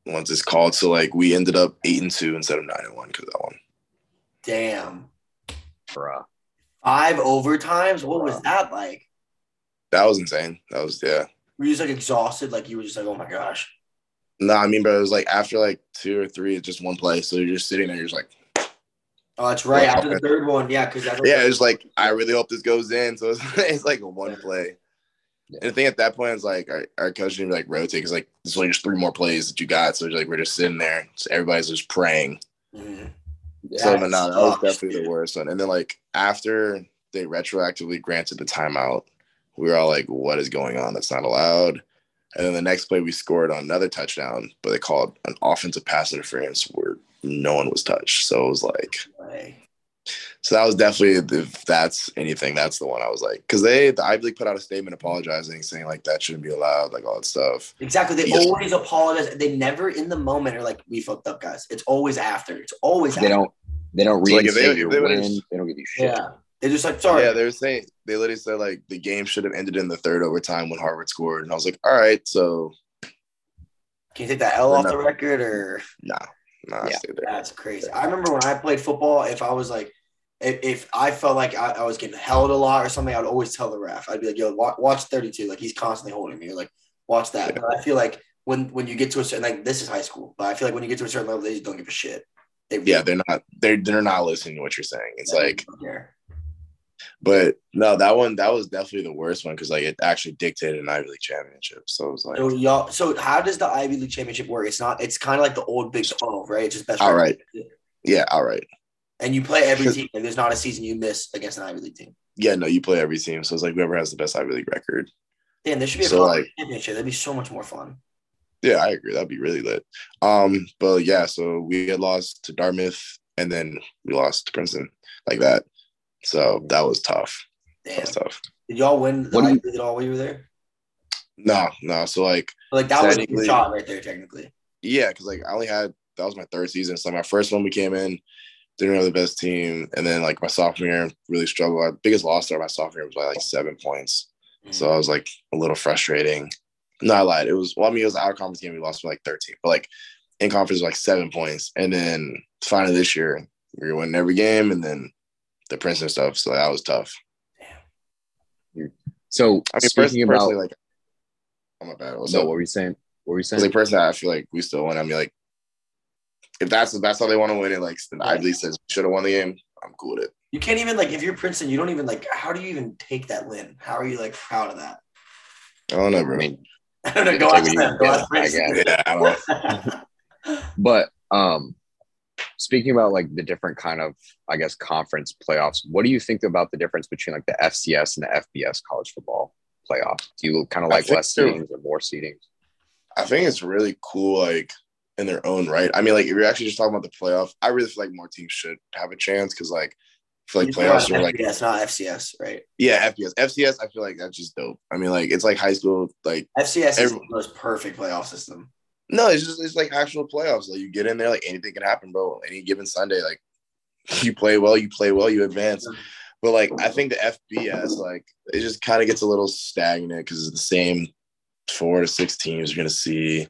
once it's called. So like we ended up eight and two instead of nine and one because that one. Damn. Bruh. Five overtimes? What was that like? That was insane. That was yeah. Were you just like exhausted? Like you were just like, oh my gosh. No, I mean, bro, it was like after like two or three, it's just one play. So you're just sitting there, you're just like, Oh, that's right. After the third one, yeah, because yeah, it's like I really hope this goes in. So it's, it's like a one play. And the thing at that point is like our, our coach didn't like rotate because like there's only just three more plays that you got. So it's like we're just sitting there. So everybody's just praying. Mhm. so That but no, that was definitely the worst one. And then like after they retroactively granted the timeout, we were all like, what is going on? That's not allowed. And then the next play we scored on another touchdown, but they called an offensive pass interference where no one was touched. So it was like Way. so that was definitely if that's anything, that's the one I was like, because they the Ivy League put out a statement apologizing, saying like that shouldn't be allowed, like all that stuff. Exactly. They Yes. always apologize. They never in the moment are like, we fucked up, guys. It's always after. It's always They after. don't they don't So, like, if they- your they win. just- They don't give you shit. Yeah. They're just like, sorry. Yeah, they were saying they literally said like the game should have ended in the third overtime when Harvard scored, and I was like, all right, so Can you take that L off the record or nah, nah, Yeah. stayed that's crazy. I remember when I played football, if I was like, if, if I felt like I, I was getting held a lot or something, I would always tell the ref. I'd be like, yo, watch, watch 32. Like he's constantly holding me. Or like, watch that. But I feel like when when you get to a certain like this is high school, but I feel like when you get to a certain level, they just don't give a shit. They Yeah, they're not they're they're not listening to what you're saying. It's they like, don't care. But no, that one that was definitely the worst one because like it actually dictated an Ivy League championship. So it was like, So y'all, so how does the Ivy League championship work? It's not. It's kind of like the old Big Twelve, right? It's just best. All right. yeah, all right. And you play every team. Like, there's not a season you miss against an Ivy League team. Yeah, no, you play every team. So it's like whoever has the best Ivy League record. Damn, there should be a So, like- championship. That'd be so much more fun. Yeah, I agree. That'd be really lit. Um, but yeah, so we had lost to Dartmouth and then we lost to Princeton like that. So that was tough. That Damn. was tough. Did y'all win the Ivy you- League at all while you were there? No, no. So like, Like that was a shot right there, technically. yeah, because like I only had that was my third season. So my first one we came in, didn't have the best team, and then like my sophomore year really struggled. Our biggest loss there my sophomore year was by like seven points. So mm. I was like a little frustrating. No, I lied. It was well, I mean, it was our conference game. We lost by like 13, but like in conference, was like seven points. And then finally this year, we were winning every game, and then the Princeton stuff. So that was tough. So I mean, speaking personally, about personally, like, oh my bad. What's so what were you saying? What were you saying? Because like personally, I feel like we still win. I mean, like if that's that's how they want to win it, like the Ivy League says should have won the game. I'm cool with it. You can't even like if you're Princeton, you don't even like. How do you even take that win? How are you like proud of that? I don't know, I bro. mean, I don't know. Go Take ask them. Go get, ask I Princeton. guess. yeah, I don't. but um, speaking about like the different kind of, I guess, conference playoffs, what do you think about the difference between like the FCS and the FBS college football playoffs? Do you kind of like less so. seedings or more seedings? I think it's really cool, like in their own right. I mean, like if you're actually just talking about the playoff, I really feel like more teams should have a chance because, like, I feel like playoffs are like, FBS, not FCS, right? yeah, FBS, FCS. I feel like that's just dope. I mean, like it's like high school. Like, FCS is the most perfect playoff system. No, it's just it's like actual playoffs. Like you get in there, like anything can happen, bro. Any given Sunday, like you play well, you play well, you advance. But like I think the FBS, like it just kind of gets a little stagnant because it's the same four to six teams you're gonna see.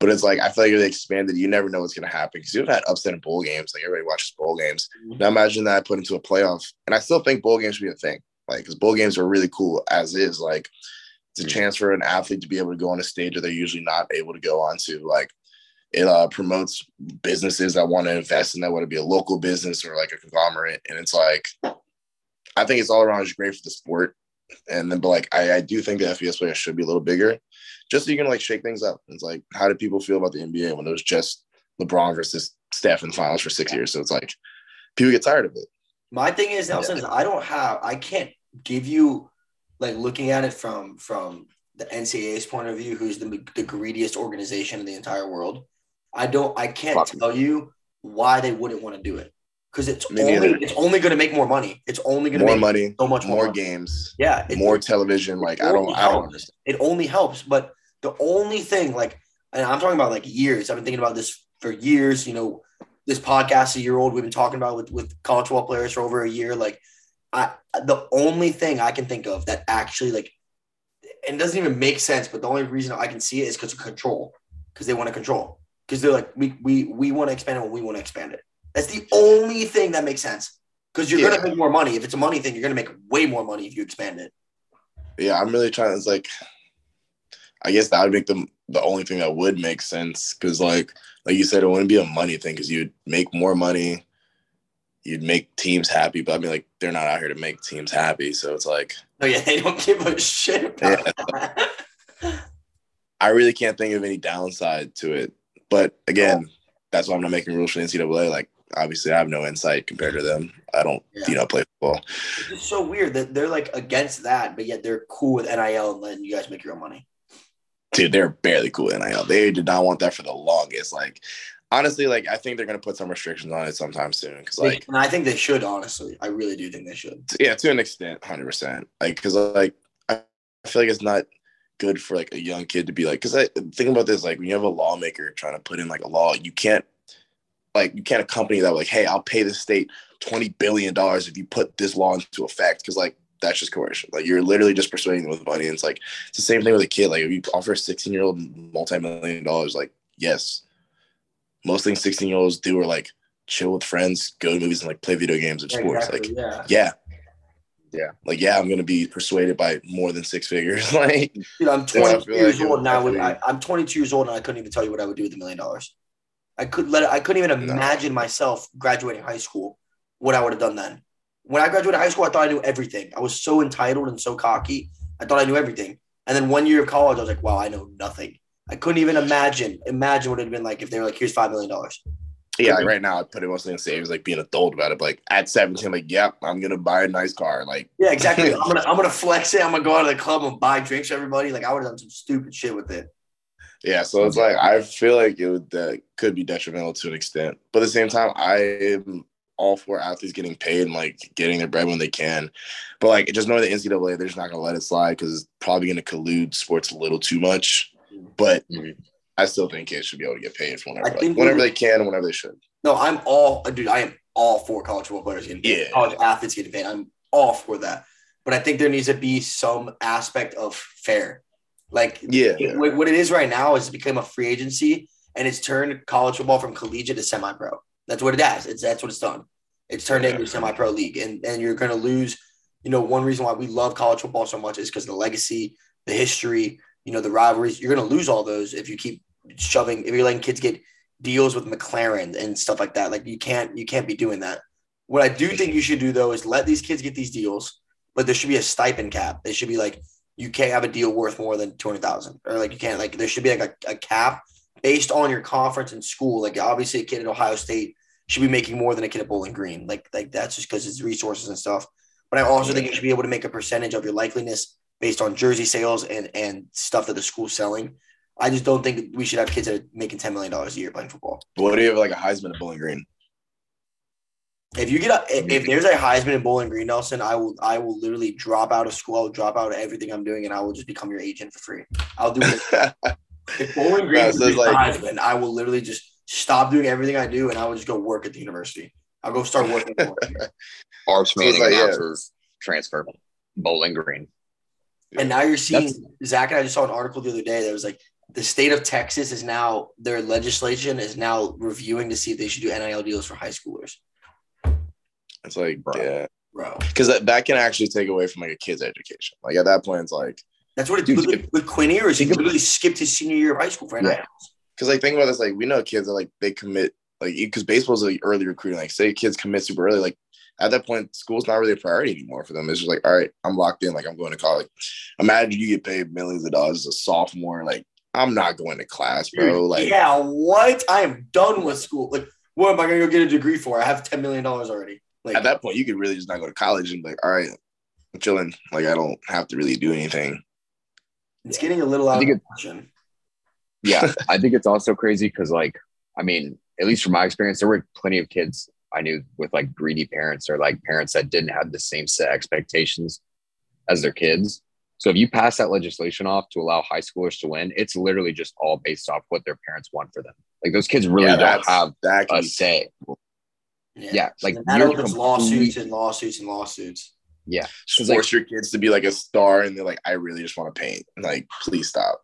But it's like I feel like if they expanded, you never know what's gonna happen because you've had upset in bowl games. Like everybody watches bowl games. Mhm. Now imagine that I put into a playoff, and I still think bowl games should be a thing. Like because bowl games are really cool as is. Like it's a Mhm. chance for an athlete to be able to go on a stage that they're usually not able to go onto. Like it uh, promotes businesses that want to invest in that, whether it be a local business or like a conglomerate. And it's like, I think it's all around just great for the sport. And then, but like, I, I do think the FBS players should be a little bigger, just so you can like shake things up. It's like, how do people feel about the NBA when it was just LeBron versus Steph in the finals for six years? So it's like, people get tired of it. My thing is Nelson, is I don't have I can't give you like looking at it from from the NCAA's point of view, who's the, the greediest organization in the entire world. I don't I can't Fuck. tell you why they wouldn't want to do it. Because it's Me only neither. it's only gonna make more money. It's only gonna More make money, so much more, more money. games, Yeah, it- more television. Like, I don't, I don't understand. It only helps. But the only thing, like, and I'm talking about like years. I've been thinking about this for years. You know, this podcast a year old. We've been talking about with with college football players for over a year. Like, I the only thing I can think of that actually like, and it doesn't even make sense. But the only reason I can see it is because of control. Because they want to control. Because they're like, we we we want to expand it when we want to expand it. That's the only thing that makes sense. Because you're Yeah. gonna make more money. If it's a money thing, you're gonna make way more money if you expand it. yeah, I'm really trying. It's like, I guess that would make them the only thing that would make sense because, like, like you said, it wouldn't be a money thing because you'd make more money, you'd make teams happy. But I mean, like, they're not out here to make teams happy, so it's like Oh yeah, they don't give a shit about that. I really can't think of any downside to it. But again, that's why I'm not making rules for the NCAA. Like, obviously, I have no insight compared to them. I don't, Yeah. you know, play football. It's so weird that they're like against that, but yet they're cool with NIL and letting you guys make your own money. dude, they're barely cool with NIL. They did not want that for the longest. Like, honestly, like I think they're gonna put some restrictions on it sometime soon. Because like, and I think they should, honestly. I really do think they should. yeah, to an extent, hundred percent. Like, because like I feel like it's not good for like a young kid to be like. Because I think about this, like when you have a lawmaker trying to put in like a law, you can't like you can't accompany that like, hey, I'll pay the state twenty billion dollars if you put this law into effect. Because like that's just coercion. Like you're literally just persuading them with money. And it's like it's the same thing with a kid. Like if you offer a 16 year old multi-million dollars, like yes, most things 16 year olds do are like chill with friends, go to movies, and like play video games and sports. Exactly, Like yeah. yeah, Yeah. like yeah, I'm gonna be persuaded by more than six figures. like Dude, I'm Yeah, I 22 years like old now. With, I, I'm 22 years old and I couldn't even tell you what I would do with a million dollars. I could let. I couldn't even No. imagine myself graduating high school. What I would have done then. When I graduated high school, I thought I knew everything. I was so entitled and so cocky. I thought I knew everything. And then one year of college, I was like, "Wow, I know nothing." I couldn't even imagine imagine what it'd been like if they were like, "Here's five million dollars." yeah, like right now I put it mostly in savings, like being a adult about it. But like at 17, like yep, I'm gonna buy a nice car. Like Yeah, exactly. I'm gonna I'm gonna flex it. I'm gonna go out to the club and buy drinks for everybody. Like I would have done some stupid shit with it. Yeah, so it's like I feel like it would that could be detrimental to an extent, but at the same time, I am all for athletes getting paid and like getting their bread when they can. But like just knowing the NCAA, they're just not gonna let it slide because it's probably gonna collude sports a little too much. But Mhm. I still think kids should be able to get paid for whenever, like, whenever they can, and whenever they should. No, I'm all dude. I am all for college football players getting paid. Yeah. College athletes getting paid. I'm all for that. But I think there needs to be some aspect of fair. Like Yeah, it- what what it is right now is it became a free agency and it's turned college football from collegiate to semi-pro. That's what it has. It's that's what it's done. It's turned into a semi-pro league, and and you're going to lose. You know, one reason why we love college football so much is because the legacy, the history, you know, the rivalries. You're going to lose all those if you keep shoving. If you're letting kids get deals with McLaren and stuff like that, like you can't you can't be doing that. What I do think you should do though is let these kids get these deals, but there should be a stipend cap. They should be like you can't have a deal worth more than two hundred thousand, or like you can't like there should be like a, a cap based on your conference and school. Like obviously, a kid at Ohio State should be making more than a kid at Bowling Green. Like like that's just because it's resources and stuff. But I also think you should be able to make a percentage of your likeliness based on jersey sales and and stuff that the school's selling. I just don't think we should have kids that are making ten million dollars a year playing football. What do you have like a Heisman at Bowling Green? If you get a, if- if mm-hmm. there's a Heisman in Bowling Green, Nelson, I will I will literally drop out of school. I will drop out of everything I'm doing, and I will just become your agent for free. I'll do it. If Bowling Green Yeah, is so it's like- Heisman, I will literally just stop doing everything I do, and I will just go work at the university. I'll go start working. for it. Arch So Manning like, yeah. transfer. Bowling Green. And now you're seeing That's- Zach and I just saw an article the other day that was like the state of Texas is now their legislation is now reviewing to see if they should do NIL deals for high schoolers. It's like, Bro. yeah, Bro, because that, that can actually take away from like a kid's education. Like at that point, it's like, that's what it Dude, did with, with Quinn Ewers. He think of- literally skipped his senior year of high school for NIL. Yeah. because like think about this, like we know kids that like they commit like because baseball's like early recruiting. Like say kids commit super early, like at that point, school's not really a priority anymore for them. It's just like, all right, I'm locked in. Like I'm going to college. Imagine you get paid millions of dollars as a sophomore. Like I'm not going to class, bro. Dude, Like yeah, what? I am done with school. Like, what am I gonna go get a degree for? I have ten million dollars already. Like, at that point, you could really just not go to college and be like, all right, I'm chilling. Like I don't have to really do anything. it's getting a little out of think proportion. yeah, I think it's also crazy because, like, I mean, at least from my experience, there were plenty of kids I knew with like greedy parents or like parents that didn't have the same set expectations as their kids. So if you pass that legislation off to allow high schoolers to win, it's literally just all based off what their parents want for them. Like those kids really Yeah, don't have that can a say. Yeah, like, And that opens complete- lawsuits and lawsuits and lawsuits. Yeah, just 'Cause, like- force your kids to be like a star, and they're like, I really just want to paint. Like, please stop.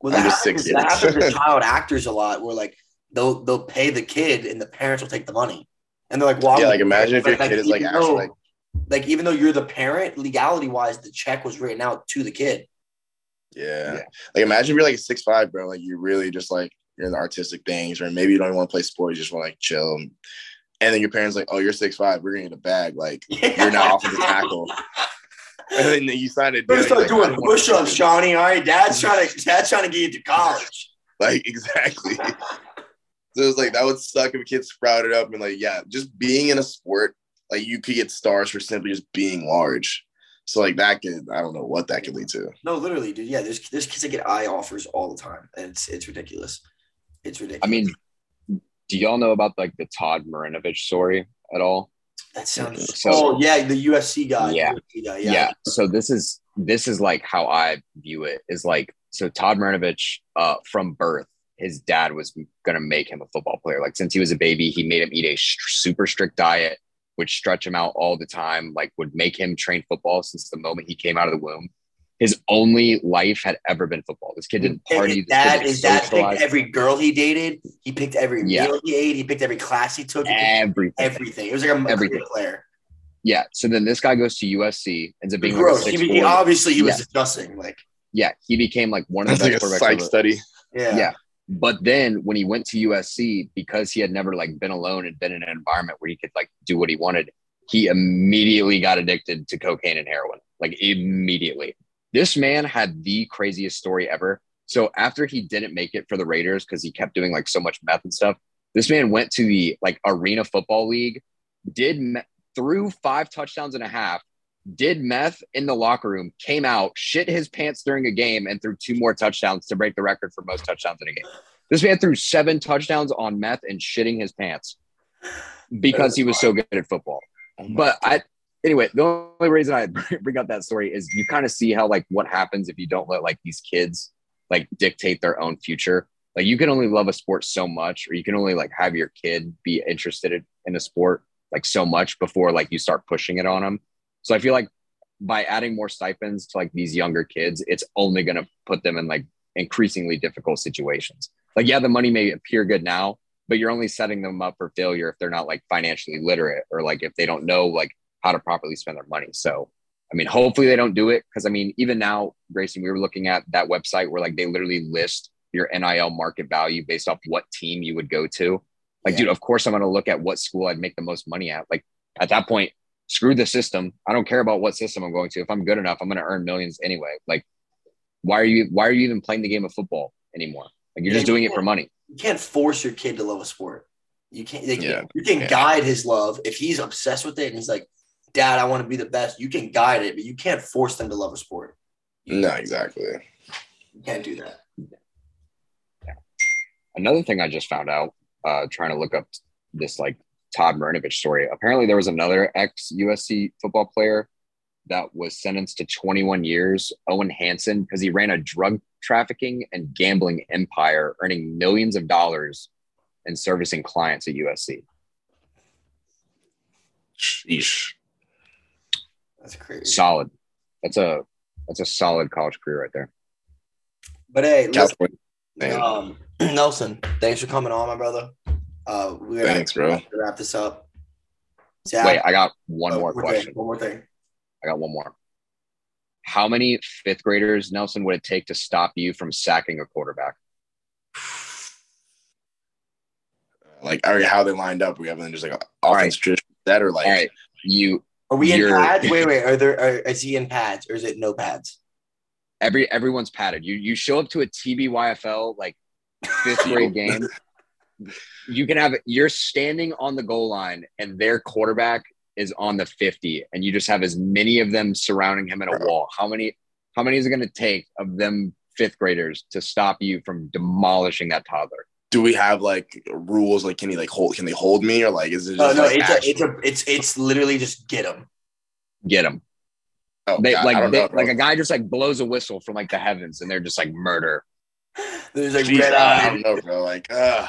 Well, I'm that just happens, six that happens to child actors a lot, where like they'll they'll pay the kid and the parents will take the money, and they're like, "Well, yeah, like imagine if your But, kid is like even actually like, like even though you're the parent, legality wise, the check was written out to the kid. yeah. Yeah. Like imagine if you're like a six five, bro. Like you really just like you're in the artistic things, or maybe you don't even want to play sports, you just want to like chill. And then your parents like, oh, you're six five, we're gonna get a bag. Like you're now offensive tackle. And then you sign a deal. Start like, doing push-ups, do Johnny. All right, dad's trying to dad's trying to get you to college. Like exactly. So was like that would suck if a kid sprouted up and like, yeah, just being in a sport, like you could get stars for simply just being large. So like that could, I don't know what that could lead to. No, literally, dude. Yeah, there's there's kids that get eye offers all the time, and it's it's ridiculous. It's ridiculous. I mean, do y'all know about like the Todd Marinovich story at all? that sounds. So- oh yeah, the USC guy. Yeah. UFC guy, yeah. yeah. So this is this is like how I view it is like so Todd Marinovich uh from birth his dad was gonna make him a football player like since he was a baby he made him eat a st- super strict diet which stretch him out all the time like would make him train football since the moment he came out of the womb his only life had ever been football this kid didn't party this kid dad, didn't his dad picked every girl he dated. He picked every Yeah. meal he ate. He picked every class he took. He everything everything. It was like a Everything. player. yeah so then this guy goes to USC ends up being like a Gross. He, he, obviously he was Yeah. disgusting. Like yeah he became like one of the That's like a quarterbacks psych ever. study. yeah. Yeah. But then when he went to USC, because he had never like been alone and been in an environment where he could like do what he wanted, he immediately got addicted to cocaine and heroin. Like immediately. This man had the craziest story ever. So after he didn't make it for the Raiders because he kept doing like so much meth and stuff, this man went to the like Arena Football League, did me- threw five touchdowns and a half, did meth in the locker room, came out, shit his pants during a game, and threw two more touchdowns to break the record for most touchdowns in a game. This man threw seven touchdowns on meth and shitting his pants because he was so good at football. Oh But I, anyway, the only reason I bring up that story is you kind of see how like what happens if you don't let like these kids like dictate their own future. Like you can only love a sport so much, or you can only like have your kid be interested in- in a sport like so much before like you start pushing it on them. So I feel like by adding more stipends to like these younger kids, it's only going to put them in like increasingly difficult situations. Like, yeah, the money may appear good now, but you're only setting them up for failure if they're not like financially literate or like if they don't know like how to properly spend their money. So, I mean, hopefully they don't do it because I mean, even now, Grayson, we were looking at that website where like they literally list your NIL market value based off what team you would go to. Like, Yeah. dude, of course I'm going to look at what school I'd make the most money at. Like, at that point, screw the system. I don't care about what system I'm going to. If I'm good enough, I'm going to earn millions anyway. Like, why are you why are you even playing the game of football anymore? Like, you're Yeah, just doing you it for money. You can't force your kid to love a sport. You can't. They, Yeah. You can Yeah. guide his love if he's obsessed with it and he's like, "Dad, I want to be the best." You can guide it, but you can't force them to love a sport. No, exactly. You can't do that. Another thing I just found out, uh, trying to look up this like Todd Marinovich story. Apparently, there was another ex USC football player that was sentenced to 21 years, Owen Hanson, because he ran a drug trafficking and gambling empire, earning millions of dollars and servicing clients at USC. Sheesh. That's crazy. Solid. That's a that's a solid college career right there. But hey, listen, Um, Nelson, thanks for coming on, my brother. Uh, we're gonna Thanks, bro. wrap this up. Zach, Wait, I got one oh, more thing, question. One more thing. I got one more. How many fifth graders, Nelson, would it take to stop you from sacking a quarterback? Like, already how they lined up? We have them just like All right. offense tradition that or like All right, you Are we in pads? Wait, wait. Are there? Are, is he in pads or is it no pads? every everyone's padded. You you show up to a TBYFL like fifth grade game. You can have you're standing on the goal line and their quarterback is on the 50 and you just have as many of them surrounding him in a Bro. wall. How many how many is it going to take of them fifth graders to stop you from demolishing that toddler? do we have like rules? Like, can he like hold? Can they hold me or like is it Oh no, like, it's a, it's a, it's it's literally just get him. Get them. oh, They God, like they, know, like a guy just like blows a whistle from like the heavens and they're just like murder. There's like Jeez, red I don't know, bro. Like, uh,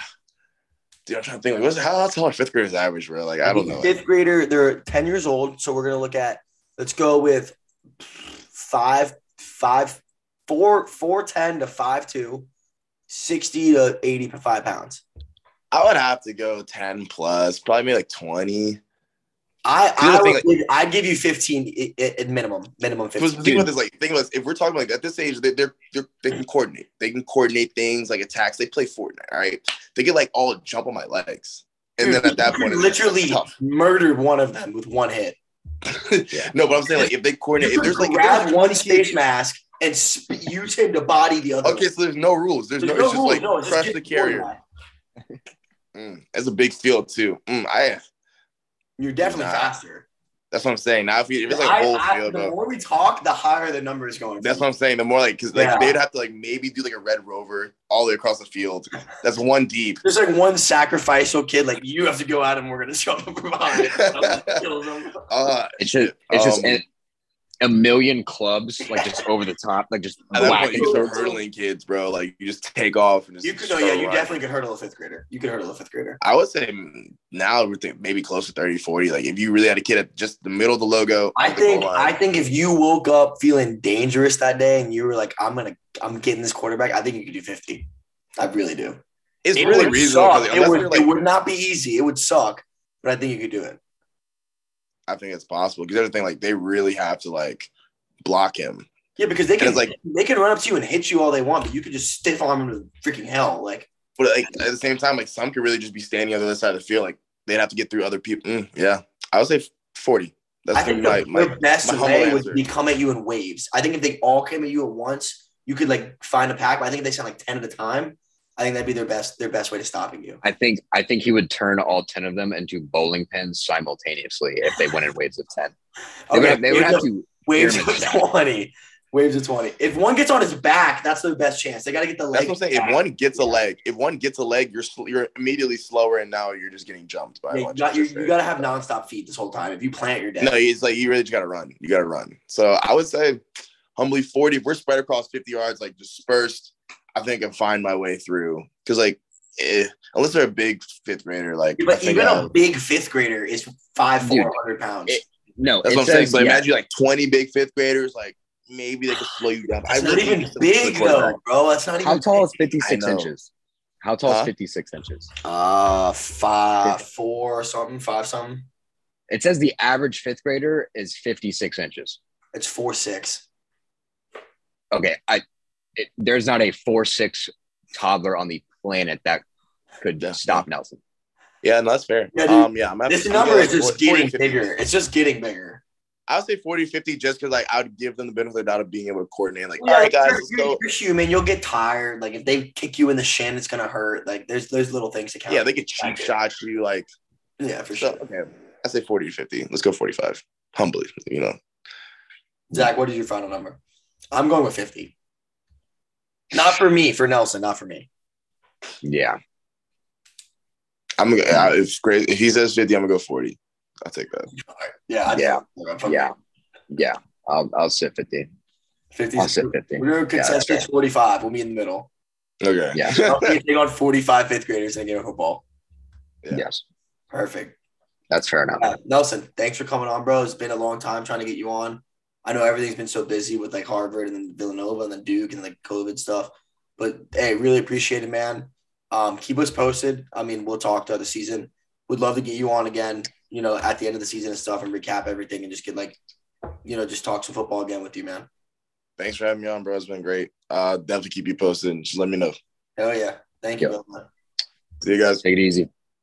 dude, I'm trying to think. Like, what's how how tall are fifth graders average, bro? Like, I don't know. Fifth grader, they're 10 years old. So we're gonna look at let's go with five, five, four, four ten to five two, 60 to 85 pounds. I would have to go ten plus, probably maybe like twenty. I, I thing, would give, I'd give you 15 i- i- at minimum, minimum 15. think about this, like think about this, if we're talking like at this age, they, they're, they're they can coordinate. They can coordinate things like attacks. They play Fortnite, all right. They get like all jump on my legs, and then at that point, literally murdered one of them with one hit. no, but I'm saying like if they coordinate, if there's like grab there's one 20 space mask and sp- use him to body the other. Okay, so there's no rules. There's, There's no, it's just rules. like No, crush the the carrier. Mm, that's a big field too. Mm, I You're definitely Nah. faster. that's what I'm saying. Now if, you, if it's like I- a whole I- field, the bro, more we talk, the higher the number is going. That's what I'm saying. The more like, because like Yeah. they'd have to like maybe do like a red rover all the way across the field. That's one deep. There's like one sacrificial kid, like you have to go out and we're gonna jump him from behind. Kills him. Uh, It's just it's just Um, a, a million clubs like just over the top, like just at that point, whacking. you start hurdling kids, bro. Like you just take off and just. Oh, you could, no, yeah, you running. definitely could hurdle a fifth grader. You could hurdle a fifth grader. I would say now we're think maybe close to 30, 40. Like if you really had a kid at just the middle of the logo. I at the goal think, oh, I think if you woke up feeling dangerous that day and you were like, I'm gonna, I'm getting this quarterback, I think you could do 50. I really do. it's It really would reasonable. suck. 'cause It would, like, it would not be easy. It would suck, but I think you could do it. I think it's possible because everything like they really have to like block him. Yeah, because they can, like- they can run up to you and hit you all they want, but you could just stiff arm them to freaking hell. Like, But like at the same time, like some could really just be standing on the other side of the field. Like they'd have to get through other people. Mm, yeah, I would say 40. That's I think my, the, my, the best my way would be come at you in waves. I think if they all came at you at once, you could like find a pack. But I think if they sound like ten at a time, I think that'd be their best their best way to stopping you. I think I think he would turn all ten of them into bowling pins simultaneously if they went in waves of ten. They would have, they would waves have of- to waves of pyramid stack. twenty. Waves of twenty. If one gets on his back, that's the best chance. They got to get the leg. That's what I'm saying. If one gets a leg, if one gets a leg, you're sl- you're immediately slower, and now you're just getting jumped by Yeah, a you bunch got you, you got to have nonstop feet this whole time. If you plant, you're dead. No, it's like you really just gotta run. You gotta run. So I would say humbly 40. If we're spread across 50 yards, like dispersed, I think I find my way through. Cause like eh, unless they're a big fifth grader, like I but think even a big fifth grader is five four hundred pounds. it- No, that's what I'm saying. says- So yeah. imagine like 20 big fifth graders, like maybe they could slow you down. It's I not even big the quarterback. though, bro. That's not even. How tall is fifty six inches? How tall Huh? is fifty six inches? Uh, five, four, something, five, something. It says the average fifth grader is fifty six inches. It's four, six. Okay, I it, there's not a four six toddler on the planet that could Yeah. stop Nelson. Yeah, no, that's fair. Yeah, dude. um, yeah, I'm happy This to number is like, just 40, getting 50. bigger. It's just getting bigger. I would say 40, 50 just because like I would give them the benefit of the doubt of being able to coordinate. Like, Yeah, all right, guys, you're, let's you're- go. you're human. You'll get tired. Like if they kick you in the shin, it's gonna hurt. Like there's there's little things to count. Yeah, they could cheap shot you. Like, yeah, for so, sure. okay, I say 40 50. Let's go 45. Humbly, you know. Zach, what is your final number? I'm going with fifty. Not for me, for Nelson, not for me. Yeah, I'm gonna uh, if great if he says 50, I'm gonna go 40. I'll take that. Yeah, I Yeah. yeah, yeah. I'll I'll sit fifty. 50. I'll sit fifty. We're doing Yeah, that's consensus fair. 45. We'll be in the middle. Okay. Yeah. I'll take on 45 fifth graders in a game of football. Yeah. Yes, Perfect. that's fair enough. Uh, Nelson, thanks for coming on, bro. It's been a long time trying to get you on. I know everything's been so busy with like Harvard and then Villanova and then Duke and like COVID stuff. But hey, really appreciate it, man. Um, keep us posted. I mean, we'll talk throughout the season. Would love to get you on again, you know, at the end of the season and stuff and recap everything and just get like, you know, just talk some football again with you, man. Thanks for having me on, bro. It's been great. Uh, definitely keep you posted and just let me know. Hell yeah. Thank you, Yep. man. See you guys. Take it easy.